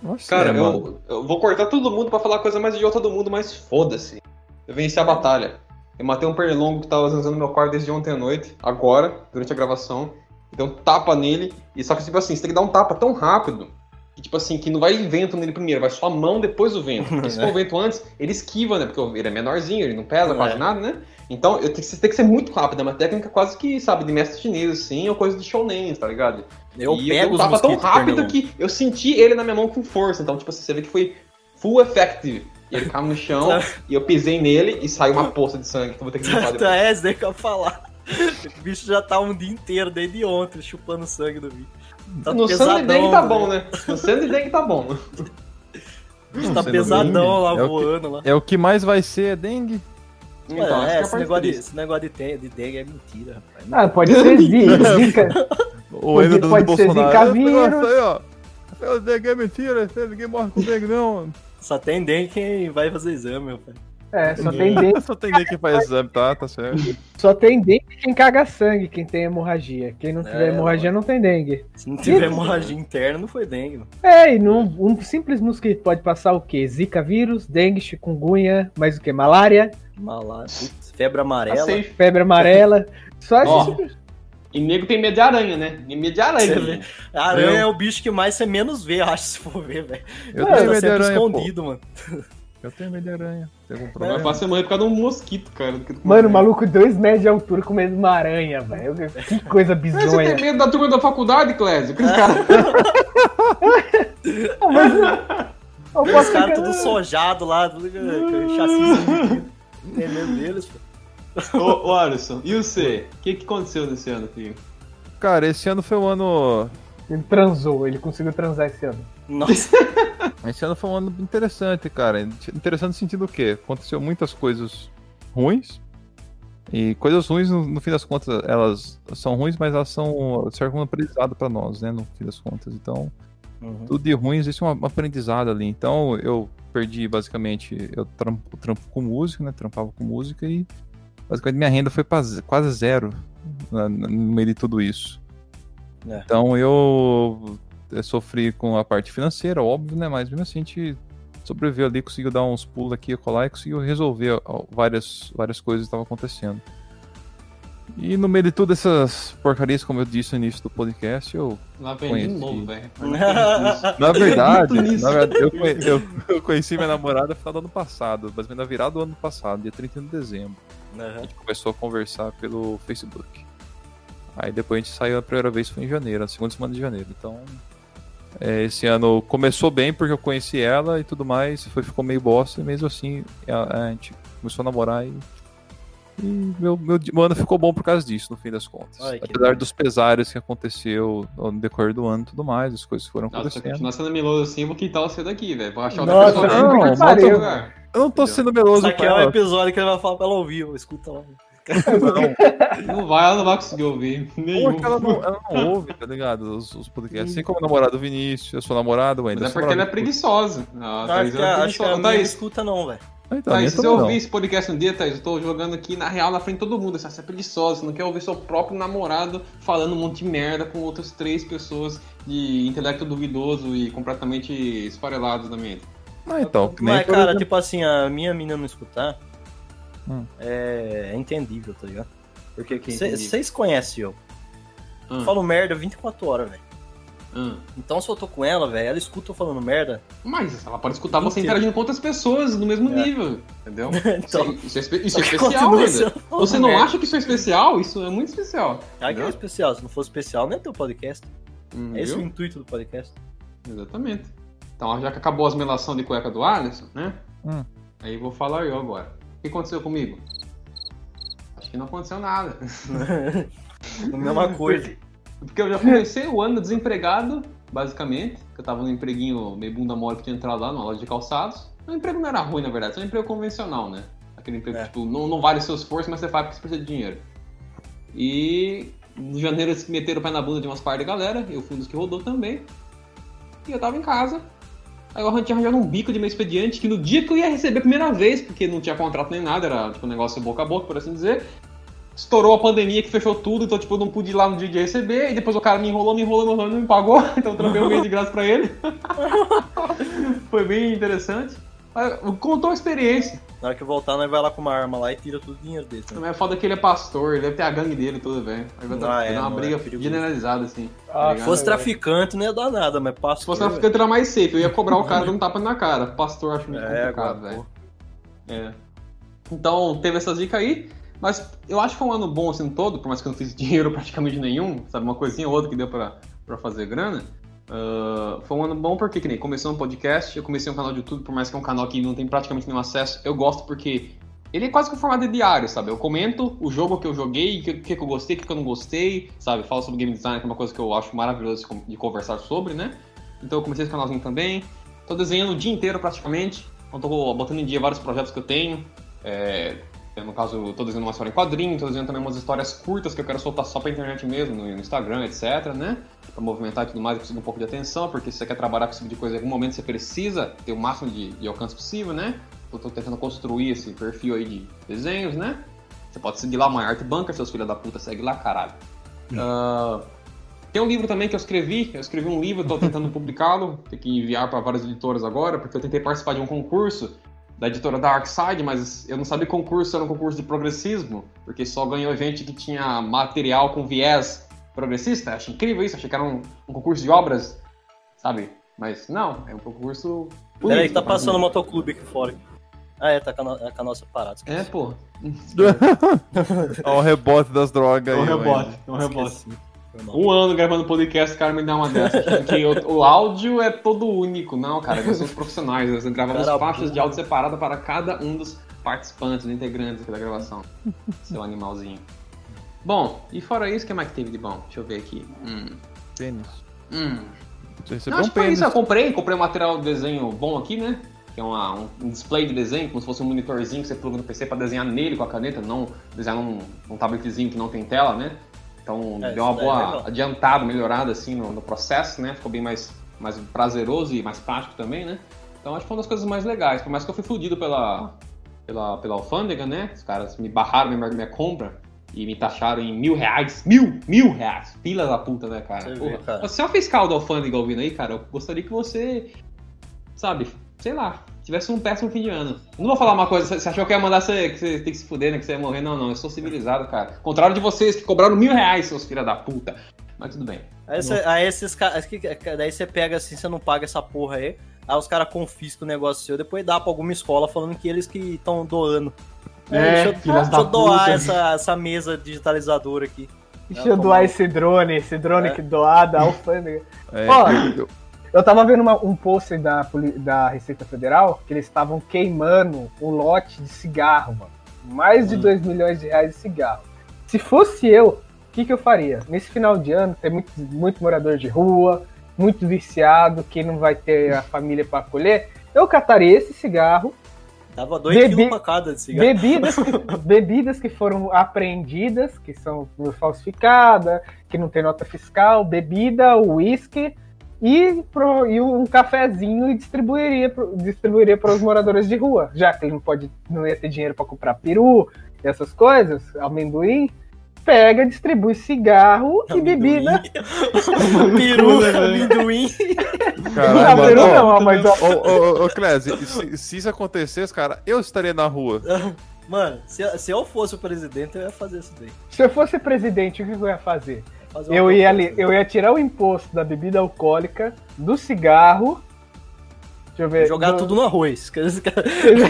Nossa, Cara, é, eu, eu vou cortar todo mundo pra falar a coisa mais idiota do mundo, mas foda-se. Eu venci a batalha. Eu matei um pernilongo que tava zanzando meu quarto desde ontem à noite, agora, durante a gravação. deu um tapa nele, e só que, tipo assim, você tem que dar um tapa tão rápido que, tipo assim, que não vai vento nele primeiro, vai só a mão depois o vento. Porque se for o vento antes, ele esquiva, né? Porque ele é menorzinho, ele não pesa quase É. nada, né? Então, eu tenho você tem que ser muito rápido, é uma técnica quase que, sabe, de mestre chinês, assim, ou coisa de shounen, tá ligado? Eu e pego eu tava tão rápido que eu senti ele na minha mão com força. Então, tipo assim, você vê que foi full effective. E ele caiu no chão, e eu pisei nele e saiu uma poça de sangue que eu vou ter que limpar Tá, depois. é, isso daí que eu ia falar. O bicho já tá um dia inteiro, desde ontem, chupando sangue do bicho. Tá no pesadão, Sandy Dengue tá bom, né? No Sandy Dengue tá bom. O bicho tá pesadão lá, é o que- voando lá. É o que mais vai ser, é dengue. Então, é, é esse, negócio de, esse negócio de, de dengue é mentira, rapaz. Ah, pode ser zica. zica. O ainda do pode ser Bolsonaro. Zika Esse negócio vírus. aí, ó. Esse dengue é mentira, ninguém morre com dengue, não. Só tem dengue quem vai fazer exame, rapaz. É, só tem dengue, Só tem dengue que faz exame, tá? Tá certo. só tem dengue quem caga sangue, quem tem hemorragia. Quem não tiver É, hemorragia não tem dengue. Se não tiver hemorragia interna, não foi dengue, mano. É, e num, um simples mosquito pode passar o quê? Zika vírus, dengue, chikungunya, mais o que? Malária, Malária, febre amarela. safe. febre amarela. Só esses E nego tem medo de aranha, né? E medo de aranha. A aranha Eu- é o bicho que mais você menos vê, eu acho, se for ver, velho. Eu Ele tenho tá medo de sempre aranha, pô. escondido, mano. Eu tenho medo de aranha. Tem algum Mas problema? fácil você morrer por causa de um mosquito, cara. do que- Mano, o maluco dois metros de altura com medo de uma aranha, velho. Que coisa Mas Você bizonha. tem medo da turma da faculdade, Clésio? Aqueles caras. Eu Os caras tudo sojado lá, tudo com com chassi. Tem medo deles, pô. Ô, ô, Alisson, e você? O que, que aconteceu nesse ano, filho? Cara, esse ano foi um ano. Ele transou, ele conseguiu transar esse ano. Nossa, Esse ano foi um ano interessante, cara. Interessante no sentido do quê? Aconteceu muitas coisas ruins. E coisas ruins, no, no fim das contas, elas são ruins, mas elas são servem como aprendizado pra nós, né? No fim das contas. Então, Uhum. tudo de ruim existe um aprendizado ali. Então, eu perdi basicamente. Eu trampo, trampo com música, né? Trampava com música e basicamente minha renda foi quase zero no meio de tudo isso. É. Então, eu, eu sofri com a parte financeira, óbvio, né? Mas mesmo assim, a gente sobreviveu ali, conseguiu dar uns pulos aqui e colar e conseguiu resolver várias, várias coisas que estavam acontecendo. E no meio de todas essas porcarias, como eu disse no início do podcast, eu Lá vem de Conheci. novo, velho. Na verdade, na verdade eu, conhe- eu- eu conheci minha namorada no final do ano passado, mas na virada do ano passado, dia 31 de dezembro. A Uhum. gente começou a conversar pelo Facebook. Aí depois a gente saiu a primeira vez foi em janeiro, na segunda semana de janeiro. Então, é, esse ano começou bem porque eu conheci ela e tudo mais, foi, ficou meio bosta, e mesmo assim a, a gente começou a namorar e. E meu, meu, meu ano ficou bom por causa disso, no fim das contas. Ai, Apesar dos pesares que aconteceu no decorrer do ano e tudo mais, as coisas foram Nossa, se eu acontecendo. continuar sendo meloso assim, eu vou quitar você daqui, velho. Vou achar Nossa, outra pessoa não, não. Eu não tô sendo meloso Isso aqui é um ela. episódio que ele vai falar pra ela ouvir, escuta lá. Não vai, ela não vai conseguir ouvir. Nenhum. Porque ela não, ela não ouve, tá ligado? Os, os podcasts. Assim como o namorado Vinícius, eu sou namorado, ainda. Mas é porque ela é preguiçosa. Thaís que, é acho que a preguiçosa. minha não escuta não, velho. Então, Thaís, se não. ouvir esse podcast um dia, Thaís, eu tô jogando aqui na real na frente de todo mundo. Você é preguiçosa, você não quer ouvir seu próprio namorado falando um monte de merda com outras três pessoas de intelecto duvidoso e completamente esfarelados da mente. Ah, então, Mas, cara, exemplo- tipo assim, a minha menina não escutar Hum. é, é entendível, tá ligado? Porque que é vocês conhecem eu. Ah, Eu falo merda 24 horas, velho. Ah. Então se eu tô com ela, velho, ela escuta eu falando merda. Mas ela pode escutar você interagindo com outras pessoas no mesmo É. nível, entendeu? Então, isso é, isso é isso é especial ainda. Você não merda. acha que isso é especial? Isso é muito especial. Claro que é especial. Se não fosse especial, nem é teu podcast. Hum, É esse o intuito do podcast. Exatamente. Então, já que acabou as melação de cueca do Alisson, né? Hum. Aí vou falar eu agora. O que aconteceu comigo? Acho que não aconteceu nada. Mesma coisa. Porque eu já comecei o ano desempregado, basicamente. que Eu tava num empreguinho meio bunda mole que tinha entrado lá numa loja de calçados. O emprego não era ruim, na verdade, só um emprego convencional, né? Aquele emprego É. que tipo, não, não vale seu esforço, mas você faz porque você precisa de dinheiro. E em janeiro eles meteram o pé na bunda de umas par de galera, eu fui um dos que rodou também. E eu tava em casa. Aí eu tinha arranjado um bico de meu expediente que no dia que eu ia receber a primeira vez, porque não tinha contrato nem nada, era tipo um negócio boca a boca, por assim dizer. Estourou a pandemia que fechou tudo, então tipo, eu não pude ir lá no dia de receber, e depois o cara me enrolou, me enrolou, me enrolou, não me pagou, então eu troquei um mês de graça pra ele. Foi bem interessante. Contou a experiência. Na hora que voltar, nós vai lá com uma arma lá e tira todo o dinheiro dele. Mas é foda que ele é pastor, ele deve ter a gangue dele tudo, velho. Aí vai dar, Ah, é, dar uma é briga perigoso. generalizada, assim. Ah, tá Se fosse traficante, não ia dar nada, mas pastor. Se fosse traficante era mais safe, eu ia cobrar o cara dando um tapa na cara. Pastor acho muito É, complicado, velho. É. Então, teve essas dicas aí. Mas eu acho que foi um ano bom assim todo, por mais que eu não fiz dinheiro praticamente nenhum, sabe? Uma coisinha ou outra que deu pra fazer grana. Ah, foi um ano bom porque, que nem, começou um podcast, eu comecei um canal de YouTube, por mais que é um canal que não tem praticamente nenhum acesso, eu gosto porque ele é quase que um formato de diário, sabe? Eu comento o jogo que eu joguei, o que, que, eu gostei, o que, eu não gostei, sabe? Falo sobre game design, que é uma coisa que eu acho maravilhoso de con- de conversar sobre, né? Então eu comecei esse canalzinho também. Tô desenhando o dia inteiro praticamente. Então tô botando em dia vários projetos que eu tenho. É, no caso, eu tô desenhando uma história em quadrinho, tô desenhando também umas histórias curtas que eu quero soltar só pra internet mesmo, no, Instagram, etc, né? Pra movimentar e tudo mais, eu preciso de um pouco de atenção, porque se você quer trabalhar com esse tipo de coisa, em algum momento você precisa ter o máximo de, de alcance possível, né? Eu tô tentando construir esse perfil aí de desenhos, né? Você pode seguir lá, uma Art Bunker, seus filhos da puta, segue lá, caralho. Ah, tem um livro também que eu escrevi, eu escrevi um livro, tô tentando publicá-lo, tem que enviar para várias editoras agora, porque eu tentei participar de um concurso da editora Dark Side, mas eu não sabia que concurso era um concurso de progressismo, porque só ganhou gente que tinha material com viés progressista. Achei incrível isso, achei que era um, um concurso de obras, sabe? Mas não, é um concurso. Peraí, que tá passando o motoclube aqui fora. Ah, é, tá com a, no- é com a nossa parada. É, pô. Ó, o rebote das drogas É um aí. rebote, é um rebote. Esqueci. Foi mal. Um ano gravando podcast, o cara me dá uma dessa. Porque o, o áudio é todo único. Não, cara, nós somos profissionais. Nós gravamos Cara faixas burro. de áudio separada para cada um dos participantes, dos integrantes aqui da gravação. Seu animalzinho. Bom, e fora isso, o que mais que teve de bom? Deixa eu ver aqui. Hum. Pênis. Hum. Você Não, recebeu acho um que pênis. isso. Eu comprei, comprei um material de desenho bom aqui, né? Que é uma- um, um display de desenho, como se fosse um monitorzinho que você pluga no PC para desenhar nele com a caneta, não desenhar num, num tabletzinho que não tem tela, né? Então É, deu uma é boa legal. adiantada, melhorada assim no, no processo, né? Ficou bem mais, mais prazeroso e mais prático também, né? Então acho que foi uma das coisas mais legais. Por mais que eu fui fudido pela, pela, pela alfândega, né? Os caras me barraram minha, minha compra e me taxaram em mil reais. Mil! Mil reais! Pila da puta, né, cara? Você vê, cara. Você é o fiscal da alfândega ouvindo aí, cara. Eu gostaria que você, sabe, sei lá, tivesse um péssimo fim de ano. Eu não vou falar uma coisa, você achou que eu ia mandar você, que você tem que se fuder, né? Que você ia morrer. Não, não, eu sou civilizado, cara. Contrário de vocês que cobraram mil reais, seus filha da puta. Mas tudo bem. Aí, cê- aí esses caras. Daí você pega assim, você não paga essa porra aí. Aí os caras confiscam o negócio seu, depois dá pra alguma escola falando que eles que estão doando. É, deixa eu, deixa eu doar puta. essa, essa mesa digitalizadora aqui. Deixa eu doar esse drone, esse drone É. que doar da alfândega. É, Ó, eu- Eu tava vendo uma- um post da, da Receita Federal que eles estavam queimando um lote de cigarro, mano. Mais de 2 milhões de reais de cigarro. Se fosse eu, o que, que eu faria? Nesse final de ano, tem muito, muito morador de rua, muito viciado, que não vai ter a família pra acolher. Eu cataria esse cigarro, Dava dois Bebi- quilos pra cada de cigarro. bebidas, bebidas que foram apreendidas, que são falsificadas, que não tem nota fiscal, bebida, uísque e, pro- e um cafezinho e distribuiria pro- distribuiria para os moradores de rua, já que ele não pode não ia ter dinheiro para comprar peru e essas coisas, amendoim. Pega, distribui cigarro e bebida. Peru, amendoim. Caralho, Não, peru não, mas ó, Ô, ô, ô, Clésio, se, se isso acontecesse, cara, eu estaria na rua. Mano, se, se eu fosse o presidente, eu ia fazer isso daí. se eu fosse presidente, o que eu ia fazer? Eu ia, ali, eu ia tirar o imposto da bebida alcoólica, do cigarro. Deixa eu ver. Jogar do- tudo no arroz.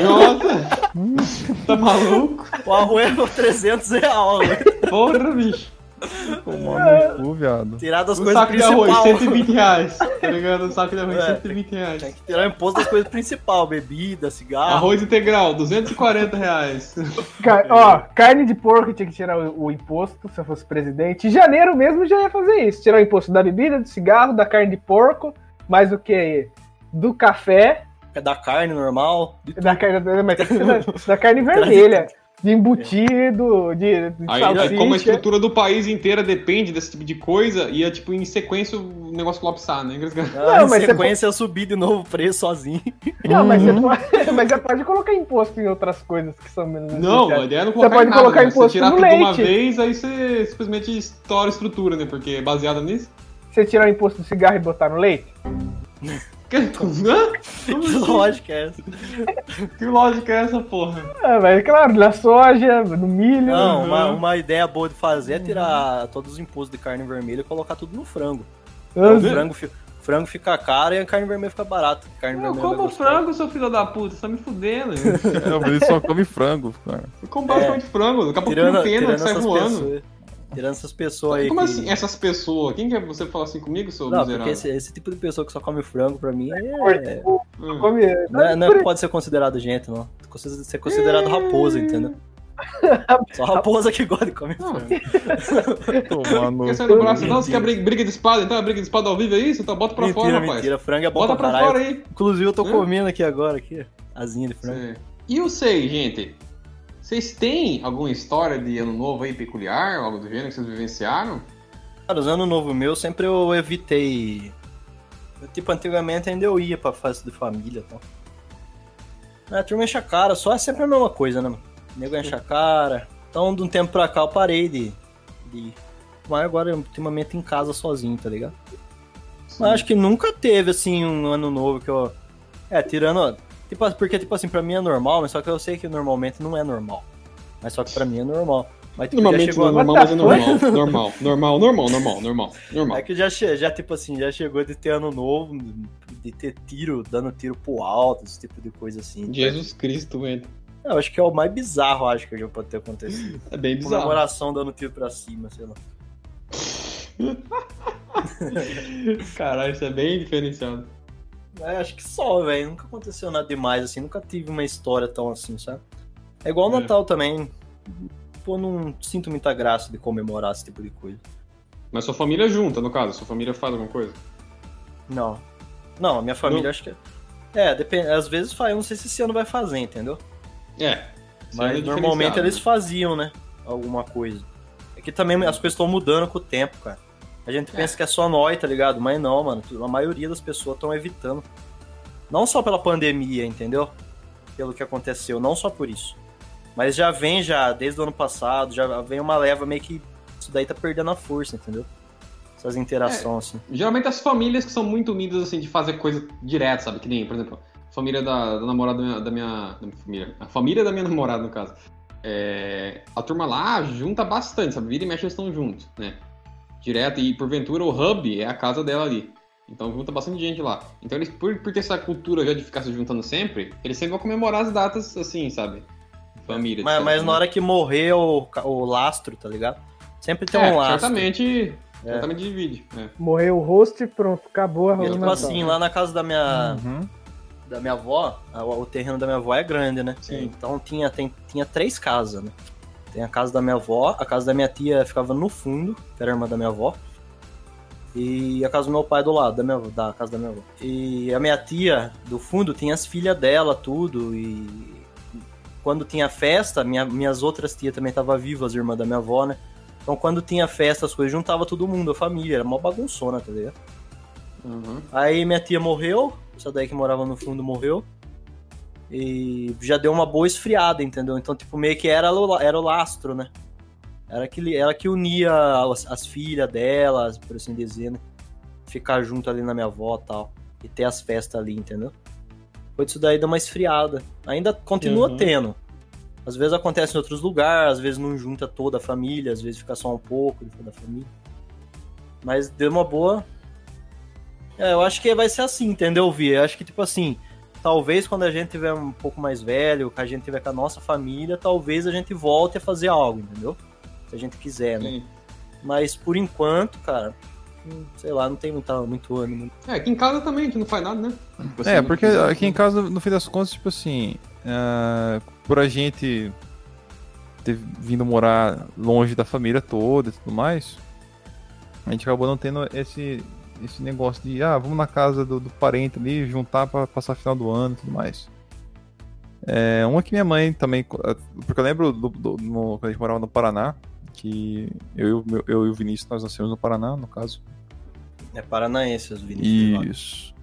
Nossa! tá maluco? O arroz é por 300 reais. Porra, bicho. Tomar no cu, viado. Tirar das Um coisas saco de arroz, principais. 120 reais. Tá ligado? Um saco de arroz, É, 120 reais. Tem que tirar o imposto das coisas principais. Bebida, cigarro. Arroz integral, 240 reais. Ca- Ó, carne de porco tinha que tirar o, o imposto se eu fosse presidente. Em janeiro mesmo já ia fazer isso. Tirar o imposto da bebida, do cigarro, da carne de porco, mais o que? Do café, É da carne normal. da carne, mas tem que ser da, da carne vermelha. De embutido, de, de Aí, salsicha. como a estrutura do país inteira depende desse tipo de coisa, ia, tipo, em sequência o negócio colapsar, né? Ah, Não, em mas você sequência eu subi de novo o preço sozinho. Não, mas, você pode, mas você pode colocar imposto em outras coisas que são menos Não, a ideia é não colocar pode em nada, colocar né? imposto Você tirar no tudo de uma leite. vez, aí você simplesmente estoura a estrutura, né? Porque é baseada nisso. Você tirar o imposto do cigarro e botar no leite? Que, hã? Como Que assim? lógica é essa? Que lógica é essa, porra? É, mas claro, na soja, no milho. Não, uma, uma ideia boa de fazer é tirar todos os impostos de carne vermelha e colocar tudo no frango. O frango, frango fica caro e a carne vermelha fica barata. Carne Eu vermelha é como frango, seu filho da puta, você tá me fudendo. É, mas ele só come frango, cara. Eu como basicamente frango, daqui a pouco tem pena que sai voando. pessoas. Tirando essas pessoas aí. Como que- assim, essas pessoas? Quem que é você falar assim comigo, seu Não, miserável? porque esse, esse tipo de pessoa que só come frango, pra mim, é, Hum. come- não, é- não é- pode ser considerado gente, não. Pode ser considerado raposa, entendeu? Só raposa que gosta de comer Não. frango. Quer sair do braço não? Você quer briga, de espada? Então é briga de espada ao vivo, é isso? Então bota pra mentira, fora, rapaz. mentira. Frango é bom Bota pra fora aí. Inclusive, eu tô Hum? comendo aqui agora, aqui, asinha de frango. Sim. E eu sei, gente. Vocês têm alguma história de ano novo aí peculiar, algo do gênero que vocês vivenciaram? Cara, os anos novo meu, sempre eu evitei. eu, Tipo, antigamente ainda eu ia pra festa de família e tal. A turma enche a cara, só é sempre a mesma coisa, né, mano? O nego enche a cara. Então, de um tempo pra cá, eu parei de. de ir. Mas agora, ultimamente, em casa sozinho, tá ligado? Mas acho que nunca teve, assim, um ano novo que eu. É, tirando. Tipo, porque, tipo assim, pra mim é normal, mas só que eu sei que normalmente não é normal. Mas só que pra mim é normal. Mas tipo, Normalmente não é normal, mas é normal. Normal, normal, normal, normal, normal, normal. É que já, já, tipo assim, já chegou de ter ano novo, de ter tiro, dando tiro pro alto, esse tipo de coisa assim. Jesus Cristo, velho. Eu acho que é o mais bizarro, acho que já pode ter acontecido. É bem bizarro. Comemoração dando tiro pra cima, sei lá. Caralho, isso é bem diferenciado. É, acho que só, velho. Nunca aconteceu nada demais, assim. Nunca tive uma história tão assim, sabe? É igual o É. Natal também. Pô, não sinto muita graça de comemorar esse tipo de coisa. Mas sua família junta, no caso? Sua família faz alguma coisa? Não. Não, a minha família Não? acho que. é- É, depende. Às vezes faz, eu não sei se esse ano vai fazer, entendeu? É. isso Mas é normalmente diferenciado, eles né? faziam, né? Alguma coisa. É que também as coisas estão mudando com o tempo, cara. A gente pensa que é só nós, tá ligado? Mas não, mano. A maioria das pessoas estão evitando. Não só pela pandemia, entendeu? Pelo que aconteceu, não só por isso. Mas já vem já, desde o ano passado, já vem uma leva meio que. Isso daí tá perdendo a força, entendeu? Essas interações, assim. Geralmente as famílias que são muito unidas, assim, de fazer coisa direto, sabe? Que nem, por exemplo, a família da, da namorada da minha, da minha, da minha família. A família da minha namorada, no caso. É, a turma lá junta bastante, sabe? Vira e mexe eles estão juntos, né? Direto, e porventura o hub é a casa dela ali. Então junta bastante gente lá. Então eles, por, por ter essa cultura já de ficar se juntando sempre, eles sempre vão comemorar as datas assim, sabe? Família. Mas, mas né? na hora que morrer o, o lastro, tá ligado? Sempre tem é, um lastro. certamente, certamente divide. É. Morreu o host, pronto, acabou a E, tipo assim, lá na casa da minha, Uhum. da minha avó, o terreno da minha avó é grande, né? Sim. Então tinha, tem, tinha três casas, né? Tem a casa da minha avó, a casa da minha tia ficava no fundo, que era a irmã da minha avó. E a casa do meu pai do lado, da, minha, da casa da minha avó. E a minha tia do fundo tinha as filhas dela, tudo. E quando tinha festa, minha, minhas outras tias também estavam vivas, as irmãs da minha avó, né? Então quando tinha festa, as coisas, juntava todo mundo, a família. Era uma bagunçona, tá ligado? Uhum. Aí minha tia morreu, essa daí que morava no fundo morreu. E já deu uma boa esfriada, entendeu? Então, tipo, meio que era, o- era o lastro, né? Era que, ela que unia as, as filhas delas, por assim dizer, né? Ficar junto ali na minha avó e tal. E ter as festas ali, entendeu? Foi isso daí deu uma esfriada. Ainda continua Uhum. tendo. Às vezes acontece em outros lugares, às vezes não junta toda a família, às vezes fica só um pouco de toda a família. Mas deu uma boa. É, eu acho que vai ser assim, entendeu, Vi? Eu acho que, tipo assim, talvez quando a gente tiver um pouco mais velho, que a gente tiver com a nossa família, talvez a gente volte a fazer algo, entendeu? Se a gente quiser, né? Sim. Mas por enquanto, cara, sei lá, não tem muita, muito ânimo. É, aqui em casa também, a gente não faz nada, né? Tipo É, assim, porque não- aqui em casa, no fim das contas, tipo assim, ah, por a gente ter vindo morar longe da família toda e tudo mais, a gente acabou não tendo esse, esse negócio de, ah, vamos na casa do, do parente ali, juntar pra passar final do ano e tudo mais. É, uma que minha mãe também, porque eu lembro do, do- no- quando a gente morava no Paraná, que eu, e o meu- eu e o Vinícius, nós nascemos no Paraná, no caso. É paranaense, os Vinícius. Isso.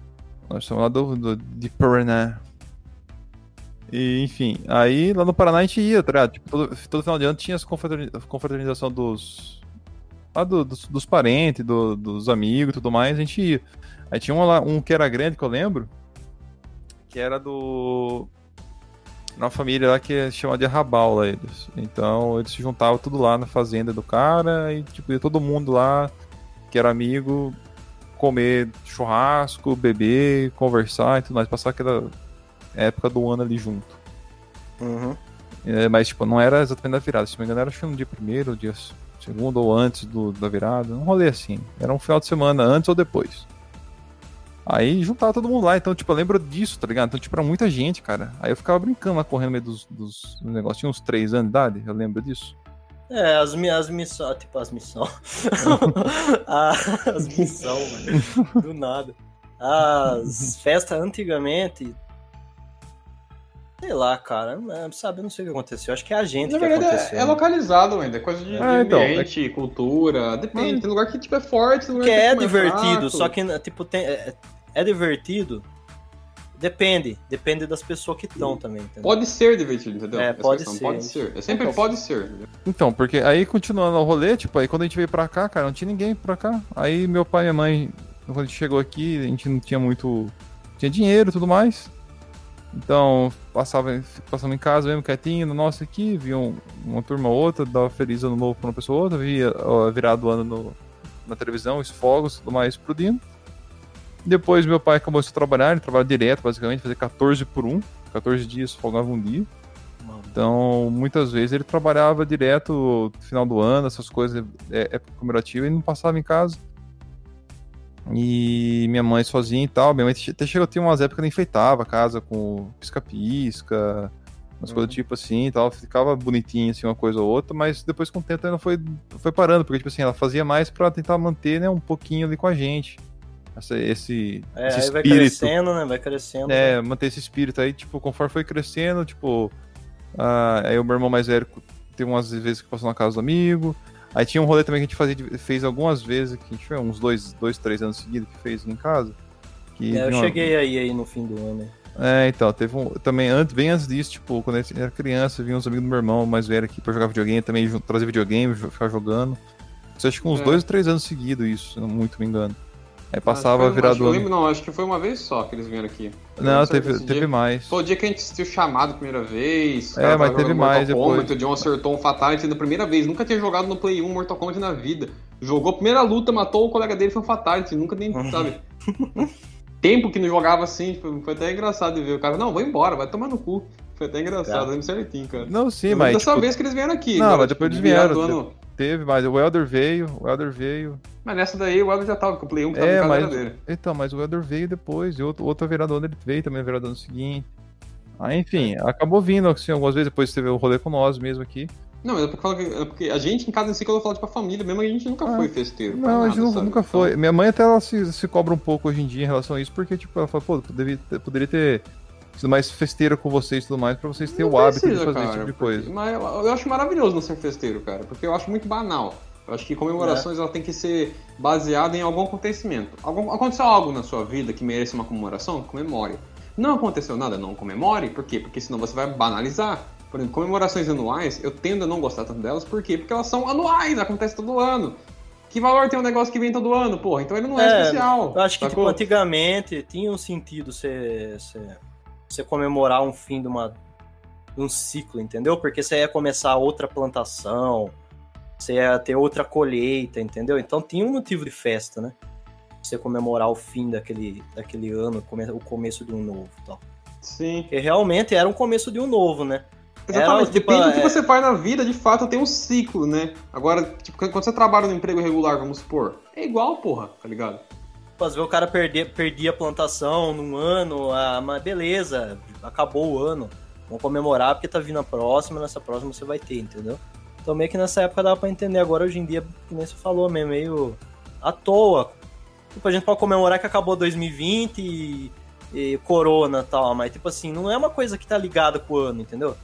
Nós estamos lá do, do, de Paraná. E, enfim, aí lá no Paraná a gente ia, tá ligado? Tipo, todo, todo final de ano tinha as confraterni- confraternização dos. Lá do- dos, dos parentes, do- dos amigos e tudo mais, a gente ia. Aí tinha um, lá, um que era grande, que eu lembro, que era do. Uma família lá que é chamada de Arrabal lá eles. Então eles se juntavam tudo lá na fazenda do cara e tipo, ia todo mundo lá que era amigo comer churrasco, beber, conversar e tudo mais, passar aquela época do ano ali junto. Uhum. É, mas, tipo, não era exatamente da virada. Se não me engano, era acho no dia primeiro, dia segundo ou antes do, da virada. Um rolê assim. Era um final de semana antes ou depois. Aí juntava todo mundo lá. Então, tipo, eu lembro disso, tá ligado? Então, tipo, era muita gente, cara. Aí eu ficava brincando lá, correndo no meio dos, dos, dos negócios. Tinha uns três anos de idade, eu lembro disso. É, as, mi- as missões. Tipo, as missões. as missões, mano. Do nada. As festas antigamente. Sei lá, cara. é, Sabe, eu não sei o que aconteceu. Acho que é a gente Na que verdade, aconteceu. é, é né? localizado ainda, é coisa de, de Ah, então, ambiente, cultura, depende. Tem lugar que tipo, é forte, tem lugar Que é tipo, mais divertido, fraco. só que, tipo, tem, é, é divertido. Depende. Depende das pessoas que estão também, entendeu? Pode ser divertido, entendeu? É, Essa pode questão, ser. Pode ser. É sempre Então, pode ser. entendeu? Então, porque aí continuando o rolê, tipo, aí quando a gente veio pra cá, cara, não tinha ninguém pra cá. Aí meu pai e minha mãe, quando a gente chegou aqui, a gente não tinha muito. Tinha dinheiro e tudo mais. Então, passava, passava em casa mesmo quietinho, no nosso aqui, via um- uma turma ou outra, dava feliz ano novo pra uma pessoa ou outra, via ó, virado ano no- na televisão, os fogos, tudo mais explodindo. Depois meu pai começou a trabalhar, ele trabalha direto, basicamente, fazia 14 por 1, 14 dias, folgava um dia. Então, muitas vezes ele trabalhava direto no final do ano, essas coisas, é, época comemorativa, e não passava em casa. E minha mãe sozinha e tal. Minha mãe até chegou a ter umas épocas que enfeitava a casa com pisca-pisca, umas coisas tipo assim e tal. Ficava bonitinho, assim, uma coisa ou outra, mas depois com o tempo ela foi, foi parando, porque, tipo assim, ela fazia mais pra tentar manter, né, um pouquinho ali com a gente. Essa, esse, É, esse aí vai espírito. crescendo, né? Vai crescendo. É, manter esse espírito aí, tipo, conforme foi crescendo, tipo. ah, aí o meu irmão mais velho teve umas vezes que passou na casa do amigo. Aí tinha um rolê também que a gente fazia, fez algumas vezes, que a gente foi uns dois, dois três anos seguidos que fez em casa. Que É, eu uma- cheguei aí, aí no fim do ano. É, então, teve um. Também, antes, bem antes disso, tipo, quando eu era criança, vinha uns amigos do meu irmão mais velho aqui pra jogar videogame, também trazer videogame, ficar jogando. Isso acho que uns É. dois ou três anos seguidos, isso, se eu não muito me engano. Aí Acho passava foi- virado acho eu lembro, não, acho que foi uma vez só que eles vieram aqui. Eu Não, teve, teve dia. mais. Foi o dia que a gente assistiu chamado a primeira vez. É, cara mas teve mais Mortal depois. Kombat, o John acertou um Fatality na primeira vez. Nunca tinha jogado no Play 1 Mortal Kombat na vida. Jogou a primeira luta, matou o colega dele, foi um Fatality. Nunca nem, sabe? Tempo que não jogava assim, tipo, foi até engraçado de ver. O cara, não, vou embora, vai tomar no cu. Foi até engraçado, Tá. lembro certinho, cara. Não, sim, mas. dessa tipo, vez que eles vieram aqui. Não, agora, mas depois tipo, eles virado vieram, Teve, mas o Elder veio, o Elder veio. Mas nessa daí o Elder já tava com o Play 1 que É, mas. dele. Então, mas o Elder veio depois, e outro, outro vereador ele veio também, vereador no seguinte. Aí, enfim, acabou vindo, assim, algumas vezes, depois teve o rolê com nós mesmo aqui. Não, mas é porque, é porque a gente em casa em si, quando eu falo tipo a família, mesmo a gente nunca Ah. foi festeiro. Não, a nada, gente nunca, sabe? nunca Então, foi. Minha mãe até ela se, se cobra um pouco hoje em dia em relação a isso, porque, tipo, ela fala, pô, poderia, poderia ter mais festeira com vocês e tudo mais, pra vocês terem Não o hábito precisa, de fazer esse cara, tipo de porque- coisa. Mas eu, eu acho maravilhoso não ser festeiro, cara, porque eu acho muito banal. Eu acho que comemorações ela tem que ser baseada em algum acontecimento. Algum, aconteceu algo na sua vida que merece uma comemoração? Comemore. Não aconteceu nada? Não comemore. Por quê? Porque senão você vai banalizar. Por exemplo, comemorações anuais, eu tendo a não gostar tanto delas, por quê? Porque elas são anuais, acontece todo ano. Que valor tem um negócio que vem todo ano, porra? Então ele não é, É, especial. Eu acho que, tipo, antigamente tinha um sentido você, você, você comemorar um fim de, uma, um ciclo, entendeu? Porque você ia começar outra plantação, você ia ter outra colheita, entendeu? Então tinha um motivo de festa, né? Você comemorar o fim daquele, daquele ano, o começso de um novo e tal. Sim. Porque realmente era um começo de um novo, né? Exatamente, Era, tipo, depende do que é- você faz na vida, de fato tem um ciclo, né? Agora, tipo, quando você trabalha no emprego regular, vamos supor, é igual, porra, tá ligado? Às vezes o cara perder, perdia a plantação num ano, ah, mas beleza, acabou o ano. Vamos comemorar porque tá vindo a próxima, nessa próxima você vai ter, entendeu? Então meio que nessa época dava pra entender. Agora hoje em dia, que nem você falou mesmo, meio à toa. Tipo, a gente pode comemorar que acabou 2020 e, e corona e tal, mas tipo assim, não é uma coisa que tá ligada com o ano, entendeu?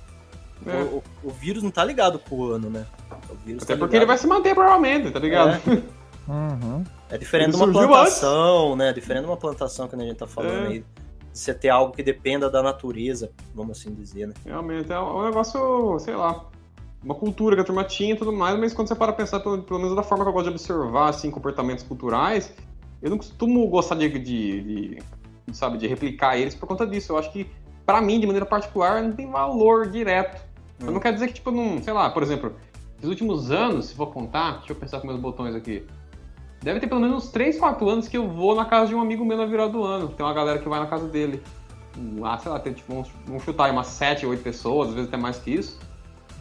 O- É. O, o vírus não tá ligado com o ano, né? O vírus Até tá porque ele vai se manter provavelmente, tá ligado? Uhum. É diferente de uma plantação, né? Diferente de uma plantação que a gente tá falando É. aí. De você ter algo que dependa da natureza, vamos assim dizer, né? Realmente, é um negócio, sei lá, uma cultura que a turma tinha e tudo mais, mas quando você para pensar, pelo, pelo menos da forma que eu gosto de observar, assim, comportamentos culturais, eu não costumo gostar de, de, de, sabe, de replicar eles por conta disso. Eu acho que, pra mim, de maneira particular, não tem valor direto. Mas não quer dizer que, tipo, não, sei lá, por exemplo, nos últimos anos, se for contar, deixa eu pensar com meus botões aqui. Deve ter pelo menos uns 3, 4 anos que eu vou na casa de um amigo meu na virada do ano. Tem uma galera que vai na casa dele. Lá, sei lá, tem tipo, vamos, vamos chutar aí umas 7, 8 pessoas, às vezes até mais que isso.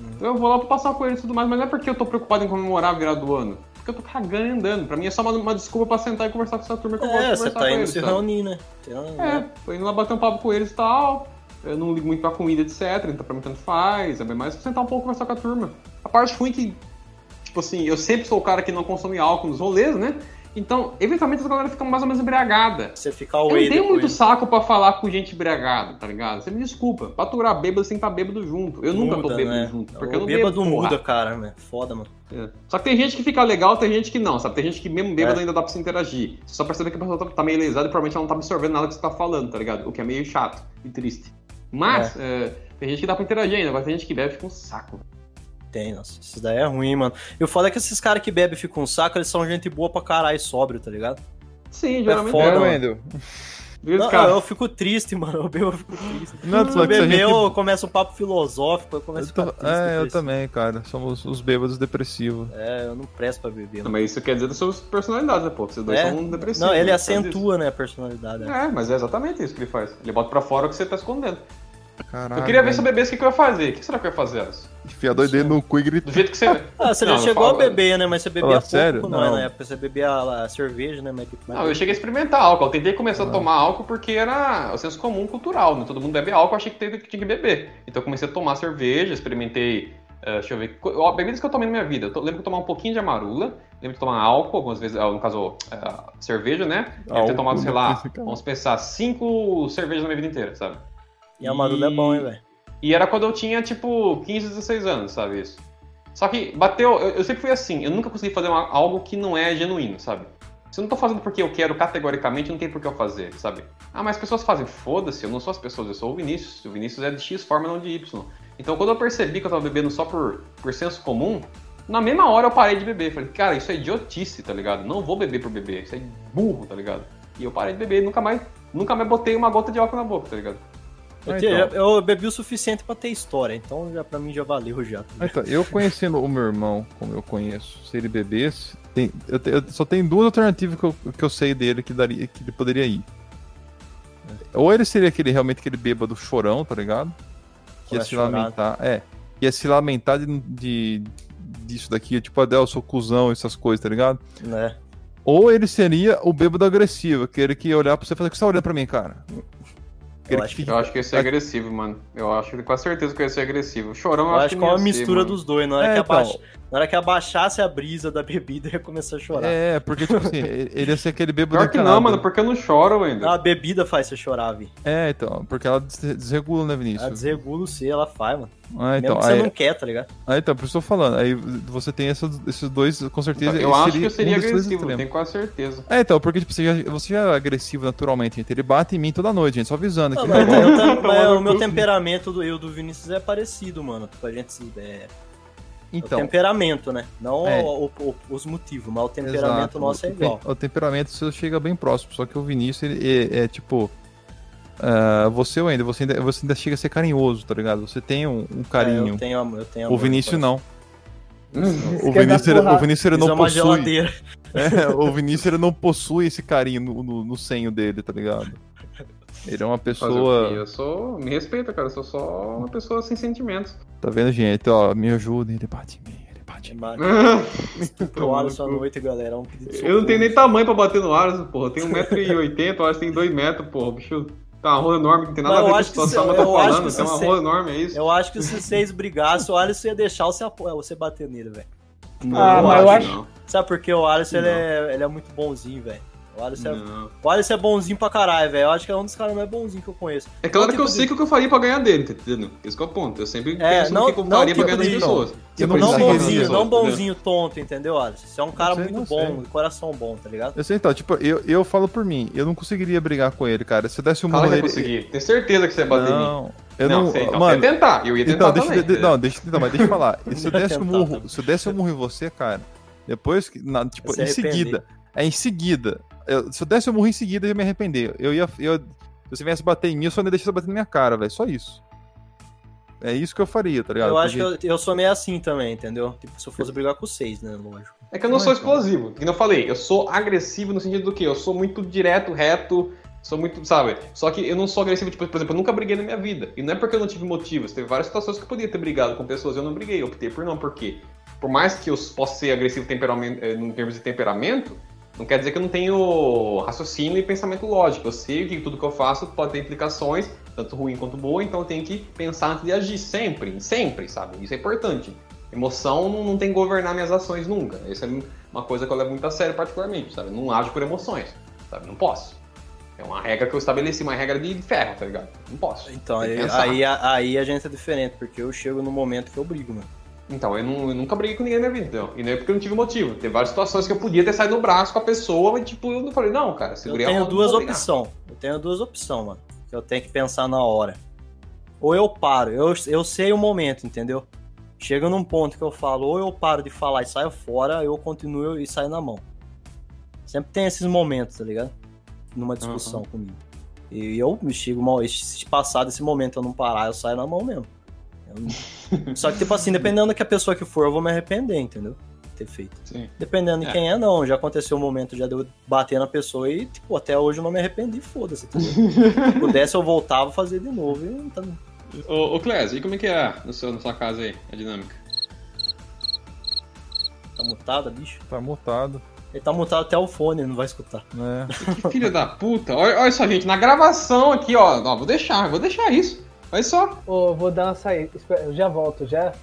Então eu vou lá pra passar com eles e tudo mais, mas não é porque eu tô preocupado em comemorar a virada do ano. Porque eu tô cagando e andando. Pra mim é só uma, uma desculpa pra sentar e conversar com essa turma que eu gosto de É, conversar você tá com indo eles, se sabe? reunir, né? Então, É, tô indo lá bater um papo com eles e tal. Eu não ligo muito pra comida, etc. Então pra mim tanto faz. É bem mais sentar um pouco e conversar com a turma. A parte ruim é que, tipo assim, eu sempre sou o cara que não consome álcool nos rolês, né? Então, eventualmente a galera fica mais ou menos embriagada. Você fica Eu não away tenho muito saco pra falar com gente embriagada, tá ligado? Você me desculpa. Pra aturar bêbado, você tem que estar bêbado junto. Eu nunca tô Muda, bêbado né? junto. Porque o eu não bêbado bebo, porra. muda, cara, né? Foda, mano. É. Só que tem gente que fica legal, tem gente que não, sabe? Tem gente que mesmo bêbado É. ainda dá pra se interagir. Você só percebe que a pessoa tá, tá meio lesada e provavelmente ela não tá absorvendo nada que você tá falando, tá ligado? O que é meio chato e triste. Mas, é, tem gente que dá pra interagir ainda, agora tem gente que bebe e fica um saco. Tem, nossa. Isso daí é ruim, mano. E o foda é que esses caras que bebem e ficam um saco, eles são gente boa pra caralho sóbrio, tá ligado? Sim, geralmente foda, É, mano. Viu, Não, cara? eu fico triste, mano. Eu bebo, eu fico triste. Não, tu eu beber, gente- eu começo um papo filosófico, eu Eu começo a tô- ficar triste. É, eu também, cara. Somos os bêbados depressivos. É, eu não presto pra beber. Não, Mano. mas isso quer dizer das suas personalidades, né, pô? Vocês dois É? são depressivos. Não, ele né? Acentua, né, a personalidade. disso? É, mas é exatamente isso que ele faz. Ele bota pra fora o que você tá escondendo. Caralho. eu queria ver se eu bebesse o que, que eu ia fazer. O que será que eu ia fazer, Alice? Enfiar dois dedos no cu e gritar. Do jeito que você. Ah, você Não, já chegou falo- a beber, né? Mas você bebia Fala pouco sério? com nós Não. na época. Você bebia a cerveja, né? Mas, mas- Não, eu cheguei a experimentar álcool. Eu tentei começar Ah. a tomar álcool porque era o senso comum cultural, né? Todo mundo bebe álcool, eu achei que tinha que beber. Então eu comecei a tomar cerveja, experimentei. eh, deixa eu ver. Bebidas que eu tomei na minha vida. Eu lembro de tomar um pouquinho de amarula, lembro de tomar álcool, algumas vezes, ah, no caso, eh, cerveja, né? Deve ter Álcool, tomado, sei né? lá, vamos pensar, cinco cervejas na minha vida inteira, sabe? E a Marula é bom, hein, velho? E era quando eu tinha, tipo, 15, 16 anos, sabe isso? Só que bateu, eu, eu sempre fui assim, eu nunca consegui fazer uma- algo que não é genuíno, sabe? Se eu não tô fazendo porque eu quero categoricamente, não tem por que eu fazer, sabe? Ah, mas as pessoas fazem, foda-se, eu não sou as pessoas, eu sou o Vinícius. O Vinícius é de X forma, não de Y. Então quando eu percebi que eu tava bebendo só por, por senso comum, na mesma hora eu parei de beber. Falei, cara, isso é idiotice, tá ligado? Não vou beber por beber, isso é burro, tá ligado? E eu parei de beber e nunca mais, nunca mais botei uma gota de álcool na boca, tá ligado? Eu, Ah, te- então. eu bebi o suficiente pra ter história, então já, pra mim já valeu já. Ah, Então, eu conhecendo o meu irmão, como eu conheço, se ele bebesse, tem- eu, eu só tenho duas alternativas que eu, que eu sei dele que, daria, que ele poderia ir. Ou ele seria aquele realmente aquele bêbado chorão, tá ligado? Que ia se a chorar. lamentar. É. Ia se lamentar de, de- disso daqui, tipo, Adel, eu sou cuzão, essas coisas, tá ligado? Né? Ou ele seria o bêbado agressivo, aquele que ia olhar pra você e falar, o que você tá olhando pra mim, cara? Aquele acho fica- Eu acho que ia ser agressivo, mano. Eu acho que com certeza que ia ser agressivo. Chorão, eu, Eu acho que é não uma ser, mistura mano. dos dois. Na hora, É, que então. abaixa- na hora que abaixasse a brisa da bebida, ia começar a chorar. É, porque, tipo assim, ele ia ser aquele bêbado Pior que não, mano, porque eu não choro ainda. A bebida faz você chorar, Vi. É, então, porque ela des- desregula, né, Ela Vinícius? desregula o C, ela faz, mano. Ah, então, Mesmo que você aí, não quer, tá ligado? ah, então, por isso eu tô falando. Aí você tem esses, esses dois, com certeza. eu acho que eu seria um agressivo, tenho quase certeza. É, então, porque tipo, você, já, você já é agressivo naturalmente, gente. Ele bate em mim toda noite, gente, só avisando Não, aqui. mas né? eu tam- mas o meu temperamento do eu do Vinícius é parecido, mano. Tipo, a gente se- é, o Então, temperamento, né? Não É. o- o- os motivos, mas o temperamento exato, nosso é o igual. O temperamento seu chega bem próximo, só que o Vinícius, ele é, é, tipo. ah, você ainda, você ainda, você ainda chega a ser carinhoso, tá ligado? Você tem um, um É, carinho. eu tenho, amor- eu tenho o amor Vinícius não. Isso O Vinícius, ele, o. Vinícius ele Isso é não uma possui. geladeira. É, o Vinícius ele não possui esse carinho no, no, no senho dele, tá ligado? Ele é uma o pessoa. Eu sou. Me respeita, cara. Eu sou só uma pessoa sem sentimentos. Tá vendo, gente? Ó, me ajuda, ele bate em mim, ele bate em mim. Pro Alisson à noite, galera. É um pedido de Eu não tenho nem tamanho pra bater no Alisson, porra. Eu tenho 1,80m, o Alisson tem 2m, porra. O bicho tá uma rola enorme, não tem nada Mas a ver com a situação, se- mas tá eu acho falando. que Tem se uma rola enorme, é isso? Eu acho que se vocês brigassem, o Alisson ia deixar você, apo- você bater nele, velho. Ah, mas eu acho- não. Sabe por quê? O Alisson ele Não. é, ele é muito bonzinho, velho. O Alisson, é, Não. o Alisson é bonzinho pra caralho, velho. Eu acho que é um dos caras mais bonzinhos que eu conheço. É claro Não, que eu tipo sei de- o que eu faria pra ganhar dele, tá entendendo? Esse que é o ponto. Eu sempre É, penso não- no que eu não faria pra tipo ganhar das de- pessoas. Eu Não, não não sei, bonzinho, não bonzinho tonto, entendeu, Alisson? Você é um cara sei, muito não bom, de coração bom, tá ligado? Eu sei, então, tipo, eu, eu falo por mim, eu não conseguiria brigar com ele, cara. Se eu desse um murro nele. conseguir. Tenho certeza que você ia bater em mim. Não, eu não. sei, então, mano, você ia tentar. Eu ia tentar Então, deixa, também. de- não, deixa, não, mas deixa eu falar. E se eu desse um murro, se eu desse um murro em você, cara, depois que, na- tipo, em seguida, é em seguida, eu- se eu desse, eu morri em seguida e ia me arrepender. Eu ia. Eu, se você viesse bater em mim, eu só ia deixar você bater na minha cara, velho. Só isso. É isso que eu faria, tá ligado? Eu acho que Porque- eu, eu sou meio assim também, entendeu? Tipo, se eu fosse brigar com vocês, né? Lógico. É que eu não sou cara. explosivo. Que nem eu falei, eu sou agressivo no sentido do quê? Eu sou muito direto, reto, sou muito, sabe? Só que eu não sou agressivo, tipo, por exemplo, eu nunca briguei na minha vida. E não é porque eu não tive motivos. Teve várias situações que eu podia ter brigado com pessoas e eu não briguei. Eu optei por não, porque por mais que eu possa ser agressivo temperamento, eh, em termos de temperamento, não quer dizer que eu não tenho raciocínio e pensamento lógico. Eu sei que tudo que eu faço pode ter implicações, tanto ruim quanto boa, então eu tenho que pensar antes de agir, sempre, sempre, sabe? Isso é importante. Emoção não, não tem que governar minhas ações nunca. Essa é uma coisa que eu levo muito a sério, particularmente, sabe? Eu não ajo por emoções, sabe? Não posso. É uma regra que eu estabeleci, uma regra de ferro, tá ligado? Não posso. Então, aí, aí, a- aí a gente é diferente, porque eu chego no momento que eu brigo, mano. Então, eu, não- eu nunca briguei com ninguém na minha vida, entendeu? E não é porque eu não tive motivo. Teve várias situações que eu podia ter saído no braço com a pessoa, mas tipo, eu não falei, não, cara, Eu segurei a tenho mão, não duas opções. Eu tenho duas opções, mano. Que eu tenho que pensar na hora. Ou eu paro, eu, eu sei o momento, entendeu? Chega num ponto que eu falo, ou eu paro de falar e saio fora, ou eu continuo e saio na mão. Sempre tem esses momentos, tá ligado? Numa discussão comigo. E eu me chego mal, se passar desse momento eu não parar, eu saio na mão mesmo. Só que, tipo assim, dependendo da que a pessoa que for, eu vou me arrepender, entendeu? Ter feito. Sim. Dependendo de É. quem é, não. Já aconteceu o momento já de eu bater na pessoa e, tipo, até hoje eu não me arrependi, foda-se. entendeu? Se pudesse, eu voltava a fazer de novo. E, tá... Ô, ô Clés, e como é que é no seu, na sua casa aí, a dinâmica? tá mutada, bicho? Tá mutado, Ele tá mutado até o fone, ele não vai escutar. né? Que filho da puta. Olha, olha só, gente, na gravação aqui, ó. Ó, vou deixar, vou deixar isso. Olha só. Ô, vou dar uma saída. Espera, Eu já volto, já.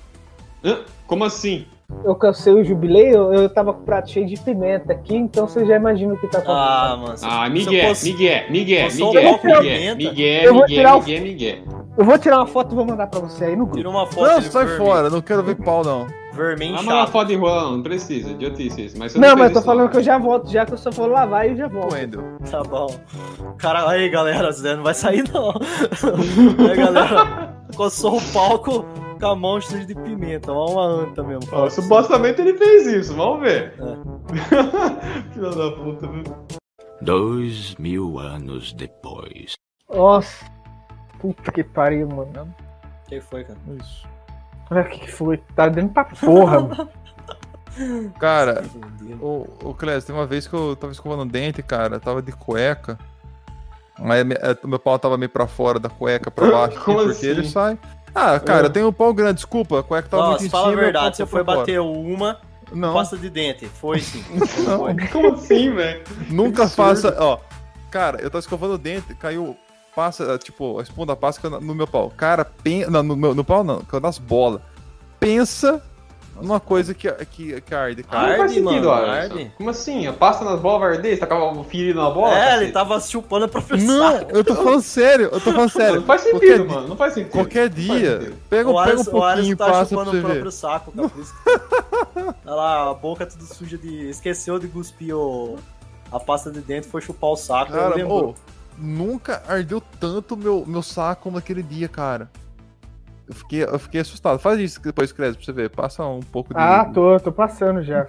Hã? Como assim? Eu cansei o jubilei, eu, eu tava com o prato cheio de pimenta aqui, então você já imagina o que tá Ah, acontecendo. mano. Ah, se eu Miguel, fosse- Miguel, Miguel, Miguel, Miguel. Miguel, Eu vou Miguel, tirar o- Miguel, Miguel. Eu vou tirar uma foto e vou mandar pra você aí no grupo. Tira uma foto Não, sai fora, não quero ver pau, não. Vermelho Ah, inchado. foto de não, não precisa, idiotice isso. Mas Não, fez mas eu tô isso, falando não. que eu já volto, já que eu só vou lavar e eu já volto. Wendel. Tá bom. Cara, aí, galera, Zé, não vai sair, não. aí, galera, coçou o palco com a mão cheia de pimenta. Uma anta mesmo. Ó, supostamente ele fez isso, vamos ver. É. Filho da puta, viu? Dois mil anos depois. Nossa. Puta que pariu, mano. O que foi, cara? Isso. Olha o que que foi. Tá dentro pra porra, mano. Cara, o, o Clésio, tem uma vez que eu tava escovando o dente, cara, tava de cueca. Aí eh, meu pau tava meio pra fora da cueca, pra baixo, Como porque assim? ele sai. Ah, cara, Ah. eu tenho um pau grande, desculpa, a cueca tava Nossa, muito em fala a cima. meu verdade, pau você foi fora. bater uma Não, pasta de dente. Foi sim. Não. Foi. Como assim, velho? nunca faça, ó. Cara, eu tava escovando o dente, caiu passa, tipo, a espuma da no meu pau. Cara, pensa, não, no, meu, no pau não, nas bolas. Pensa numa coisa que, que, que arde, cara. Não faz Arde, sentido, mano, arde. Como assim? A pasta nas bolas vai arder? Você tá com a ferida na bola? É, cacete? ele tava chupando a professora. Não, eu tô falando sério, eu tô falando sério. Não faz Qualquer sentido, di- mano. Não faz sentido. Qualquer dia, sentido. pega, O pega um o pouquinho e tá passa pra chupando você o próprio ver. saco, Capricho. Olha lá, a boca tudo suja de. Esqueceu de cuspir o... a pasta de dentro, foi chupar o saco. eu Cara, lembro. ô, nunca ardeu tanto meu, meu saco como naquele dia, cara. Eu fiquei, eu fiquei assustado. Faz isso depois, Cresce, pra você ver. Passa um pouco de. Ah, tô, tô passando já.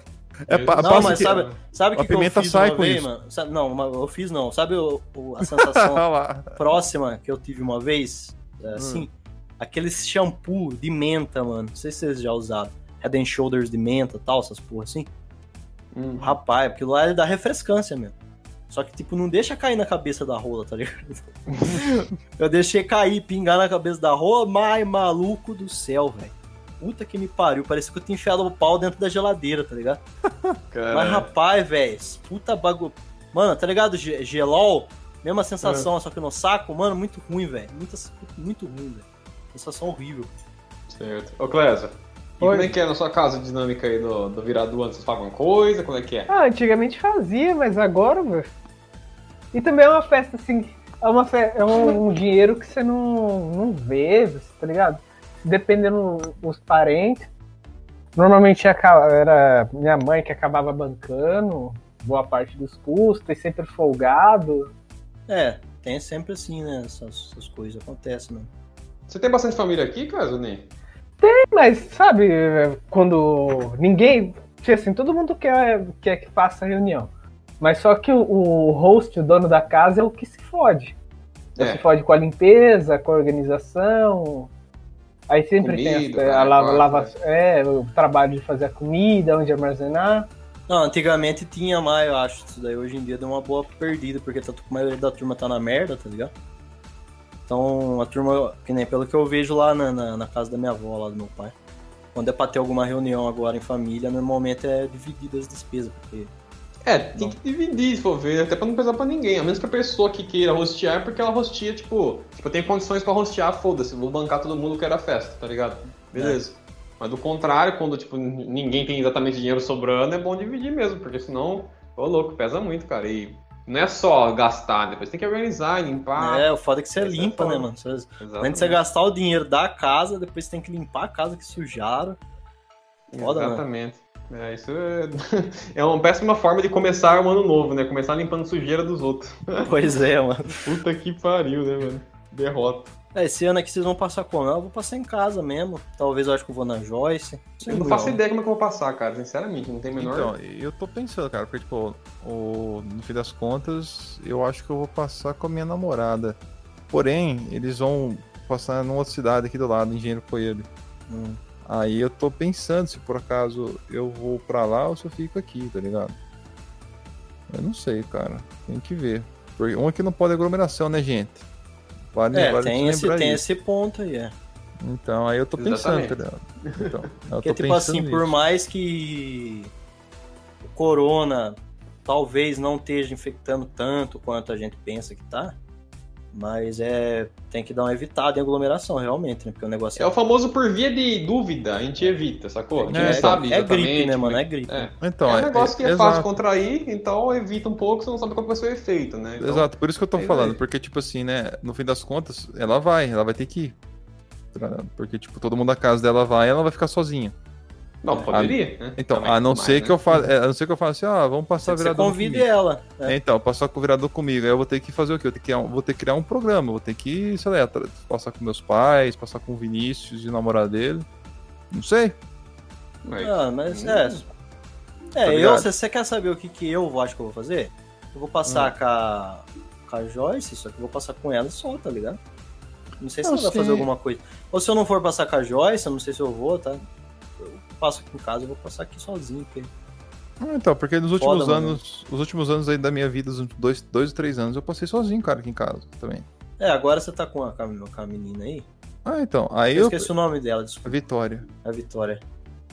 É, pa- Não, passa mas que- sabe, sabe que, que eu pimenta fiz sai uma vez, isso. mano? Sabe- não, eu fiz não. Sabe o- o- a sensação próxima que eu tive uma vez? Hum. É, Assim, aquele shampoo de menta, mano. Não sei se vocês já usaram. Head and Shoulders de menta e tal, essas porra assim. Hum. Rapaz, aquilo lá ele dá refrescância mesmo. Só que, tipo, não deixa cair na cabeça da rola, tá ligado? eu deixei cair, pingar na cabeça da rola, mas maluco do céu, velho. Puta que me pariu, parecia que eu tinha enfiado o pau dentro da geladeira, tá ligado? Cara, Mas rapaz, velho, puta bagulho. Mano, tá ligado? Ge- Gelol, mesma sensação, só que no saco, mano, muito ruim, velho. Muito, muito ruim, velho. Sensação horrível. Certo. Ô, Clésia, e Oi. como é que é na sua casa a dinâmica aí do, do virado do ano? Vocês pagam coisa? Como é que é? Ah, antigamente fazia, mas agora, velho. E também é uma festa assim. É, uma fe... é um, um dinheiro que você não, não vê, tá ligado? Dependendo dos parentes. Normalmente era minha mãe que acabava bancando boa parte dos custos, e sempre folgado. É, tem sempre assim, né? Essas, essas coisas acontecem, mano. Você tem bastante família aqui, ou nem? Mas, sabe, quando ninguém. tipo Assim, todo mundo quer, quer que faça reunião. Mas só que o, o host, o dono da casa, é o que se fode. É. Se fode com a limpeza, com a organização. Aí sempre Comida, tem as- cara, a lava, lava- é, o trabalho de fazer a comida, onde armazenar. Não, antigamente tinha mais, eu acho. Isso daí hoje em dia deu uma boa perdida, porque tá, a maioria da turma tá na merda, tá ligado? Então a turma, que nem pelo que eu vejo lá na, na, na casa da minha avó, lá do meu pai. Quando é pra ter alguma reunião agora em família, normalmente é dividida as despesas, porque. É, tem que dividir, se for ver, até pra não pesar pra ninguém. A menos que a pessoa que queira rostear, é porque ela rosteia, tipo, tipo, eu tenho condições pra rostear, foda-se, vou bancar todo mundo que era festa, tá ligado? Beleza. Mas do contrário, quando, tipo, ninguém tem exatamente dinheiro sobrando, é bom dividir mesmo, porque senão, ô louco, pesa muito, cara. E não é só gastar, depois tem que organizar, limpar. é, o foda é que você é limpa, né, mano? Você- Exatamente. Antes de você gastar o dinheiro da casa, depois você tem que limpar a casa que sujaram. Foda, né? Exatamente. É, isso é... é uma péssima forma de começar um ano novo, né? Começar limpando sujeira dos outros. Pois é, mano. Puta que pariu, né, mano? Derrota. É, esse ano aqui vocês vão passar como? Eu vou passar em casa mesmo. Talvez eu acho que eu vou na Joyce. Eu não faço ideia como é que eu vou passar, cara. Sinceramente, não tem a menor. Então, eu tô pensando, cara, porque, tipo, o, no fim das contas, eu acho que eu vou passar com a minha namorada. Porém, eles vão passar numa outra cidade aqui do lado, Engenheiro Coelho. Hum. Aí eu tô pensando se por acaso eu vou pra lá ou se eu fico aqui, tá ligado? Eu não sei, cara. Tem que ver. Porque um aqui não pode aglomeração, né, gente? Vale, É, vale tem, esse, tem isso. esse ponto aí, é. Então, aí eu tô pensando, tá ligado? Então, eu Porque, tô tipo pensando assim, por nisso. mais que o corona talvez não esteja infectando tanto quanto a gente pensa que tá, mas é tem que dar uma evitada em aglomeração, realmente, né? Porque o negócio É o famoso por via de dúvida, a gente evita, sacou? A gente É, não sabe é gripe, né, mano? é- É gripe. É. Então, é um negócio que é, fácil exato. contrair, então evita um pouco, você não sabe qual vai ser o efeito, né? Então, Exato, por isso que eu tô é falando, porque, tipo assim, né, no fim das contas, ela vai, ela vai ter que ir. Porque, tipo, todo mundo da casa dela vai ela vai ficar sozinha. Não, poderia, né? Então, Também, a não mas, ser né? que eu fale, é, a não ser que eu fale assim, ah, vamos passar Você virador convide comigo. ela. né? Então, passar com o virador comigo. Aí eu vou ter que fazer o quê? Eu vou ter que criar um, vou ter que criar um programa, eu vou ter que, sei lá, passar com meus pais, passar com o Vinícius e o namorado dele. Não sei. Mas- Ah, mas Hum. é. É, Tá eu, você quer saber o que, que eu acho que eu vou fazer? Eu vou passar Hum. com, a, com a Joyce, só que eu vou passar com ela só, tá ligado? Não sei se Não, ela vai sim. fazer alguma coisa. Ou se eu não for passar com a Joyce, eu não sei se eu vou, tá? Eu passo aqui em casa, eu vou passar aqui sozinho, porque Ah, então, porque nos últimos Foda, mano. anos, os últimos anos aí da minha vida, últimos dois, dois ou três anos, eu passei sozinho, cara, aqui em casa também. É, agora você tá com a, com a, a menina aí. Ah, então, aí Eu eu... esqueci o nome dela, desculpa, Vitória. a Vitória.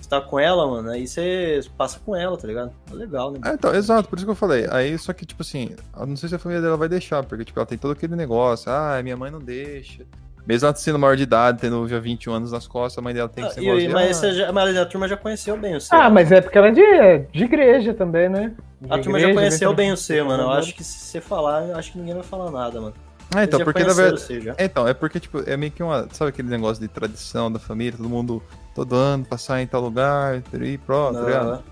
Você tá com ela, mano, aí você passa com ela, tá ligado? É legal, né? Ah, então, exato, por isso que eu falei. Aí, só que, tipo assim, eu não sei se a família dela vai deixar, porque, tipo, ela tem todo aquele negócio, ah, minha mãe não deixa. Mesmo ela sendo maior de idade, tendo já 21 anos nas costas, a mãe dela tem Ah, esse e- mas, já- mas a turma já conheceu bem o seu. Ah, mas é porque ela é de, de igreja também, né? De A turma já igreja, conheceu vem bem o seu, mano. Eu acho que se você falar, eu acho que ninguém vai falar nada, mano. Ah, então, já porque na verdade. você já. Então, é porque, tipo, é meio que uma. Sabe aquele negócio de tradição da família, todo mundo todo ano passar em tal lugar, e pronto, tá ligado?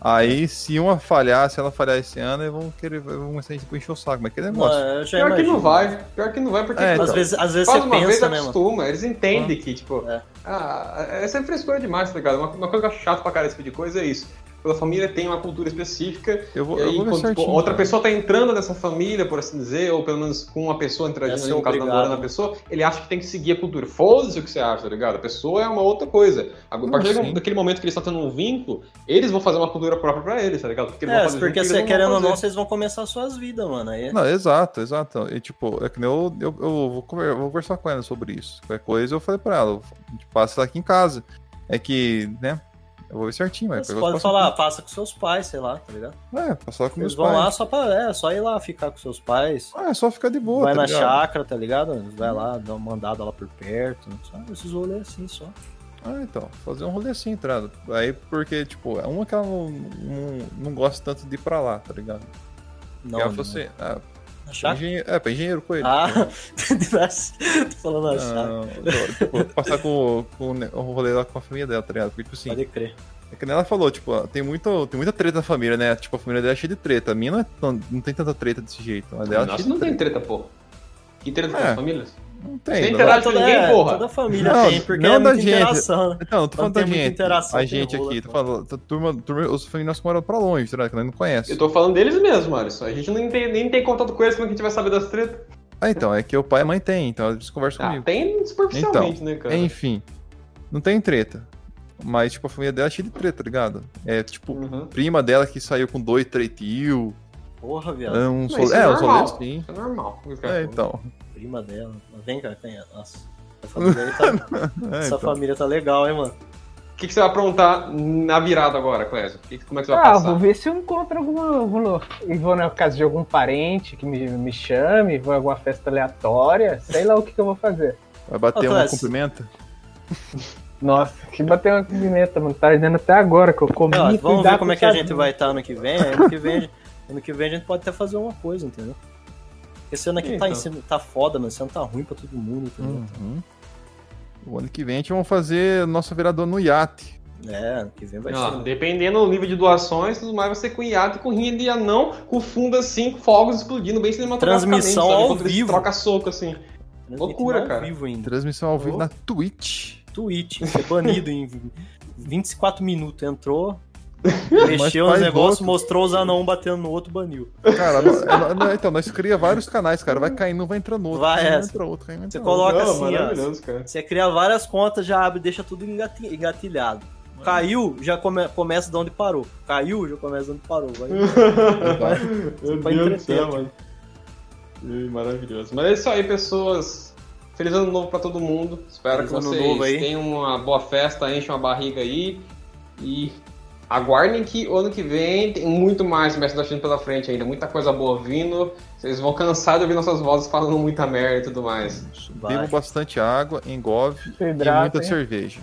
Aí, se uma falhar, se ela falhar esse ano, eles vão querer, vão começar a tipo, encher o saco, mas Não, negócio. já Pior que imagino. não vai, pior que não vai, porque É, tipo, Às vezes, às vezes faz você uma vez pensa, né, mano? acostuma, eles entendem que, tipo, É. ah, é sempre frescura demais, tá ligado? Uma, uma coisa que eu acho chato pra cara esse tipo de coisa é isso. Toda família tem uma cultura específica, Eu vou, e eu aí vou ver quando tipo, certinho. outra cara. pessoa tá entrando nessa família, por assim dizer, ou pelo menos com uma pessoa interagindo É ali, ser no caso namorando a pessoa, ele acha que tem que seguir a cultura. Foda-se o que você acha, tá ligado? A pessoa é uma outra coisa. A partir sim. daquele momento que eles estão tendo um vínculo, eles vão fazer uma cultura própria pra eles, tá ligado? Porque eles É, vão fazer porque junto, você eles querendo ou não, vocês vão começar suas vidas, mano. Aí, Não, exato, exato. E tipo, é que nem eu, eu, eu vou, conver- eu vou conversar com ela sobre isso. Qualquer coisa eu falei pra ela, eu, a gente passa aqui em casa. É que, né? Eu vou ver certinho, mas você pode falar, passa com seus pais, sei lá, tá ligado? É, passar com Eles meus vão pais. lá só pra. É, só ir lá ficar com seus pais. Ah, é só ficar de boa, vai tá na ligado? chácara, tá ligado? Vai lá, dá uma mandada lá por perto. Só esses rolês assim só. Ah, então, fazer um rolê assim, ligado? Aí, porque, tipo, é uma que ela não, não, não gosta tanto de ir pra lá, tá ligado? Não, ela não. falou assim, ah, Chácara? engenheiro, é, pra engenheiro com ele. Ah, tô falando. Não, não, tipo, passar com, com o rolê lá com a família dela, tá ligado? Porque, tipo assim, Pode crer. é que nem ela falou, tipo, ó, tem, muito, tem muita treta na família, né? Tipo, a família dela é cheia de treta. A minha não, é tão- não tem tanta treta desse jeito. A dela é cheia Nossa, de não tem treta. treta, pô. Que treta com É. as famílias? Não tem. não. interage com Toda- ninguém, é, porra. Toda a família Não, tem, porque não é da muita gente. interação, né? Então, eu tô falando tem da muita gente. interação, A tem gente rola, aqui, tô falando. Turma, turma, os famílias que moram pra longe, tá? que nós não conhece. Eu tô falando deles mesmo, Alisson. A gente nem tem, nem tem contato com eles, como é que a gente vai saber das tretas? Ah, então, é que o pai e a mãe tem, então eles conversam Ah, comigo. tem superficialmente, né, cara? Enfim, não tem treta. Mas, tipo, a família dela é cheia de treta, tá ligado? É, tipo, Uhum. prima dela que saiu com dois, três tio. Porra, viado. É, um sol... é, é um normal. solê, sim. É normal. É, então. Prima dela. Mas Vem cá, tem. Nossa. Essa família, tá... É, Essa então. família tá legal, hein, mano? O que, que você vai aprontar na virada agora, Clésio? Que- Como é que você vai Ah, passar? vou ver se eu encontro alguma. alguma- E vou na casa de algum parente que me, me chame, vou a alguma festa aleatória, sei lá o que, que eu vou fazer. Vai bater Ô, uma cumprimenta? Nossa, que bater uma pimenta, mano. Tá ardendo até agora que eu comi. Vamos ver como é que a gente vai estar ano que vem. Ano que vem, ano que vem a gente pode até fazer uma coisa, entendeu? Esse ano aqui tá, Então. cima- tá foda, mano. Esse ano tá ruim pra todo mundo, entendeu? Uhum. O ano que vem a gente vai fazer nosso vereador no iate. É, ano que vem vai Ah, ser. dependendo do nível de doações, tudo mais vai ser com hiato e com rinha de anão, com fundo assim, com fogos explodindo bem cinematograficamente. Transmissão sabe? ao vivo. Troca soco assim. Loucura, cara. vivo ainda. Transmissão ao vivo Oh. na Twitch. Tweet, ser banido em 24 minutos. Entrou, mexeu nos negócios, outro. mostrou os anão batendo no outro, baniu. Cara, é, nó- então, nós cria vários canais, cara. Vai caindo vai entrando outro. Vai, cai um, é. entra outro, entra Você outro. coloca Não, assim, ó. Você cria várias contas, já abre, deixa tudo engati- engatilhado. Caiu, já come- começa de onde parou. Caiu, já começa de onde parou. Vai. Meu Pra Deus do céu, mano. Maravilhoso. Mas é isso aí, pessoas. Feliz ano novo pra todo mundo. Espero Feliz que vocês novo aí. tenham uma boa festa, enchem uma barriga aí. E aguardem que o ano que vem tem muito mais Mestre da China pela frente ainda. Muita coisa boa vindo. Vocês vão cansar de ouvir nossas vozes falando muita merda e tudo mais. Vai. Bebam bastante água, engove e muita cerveja.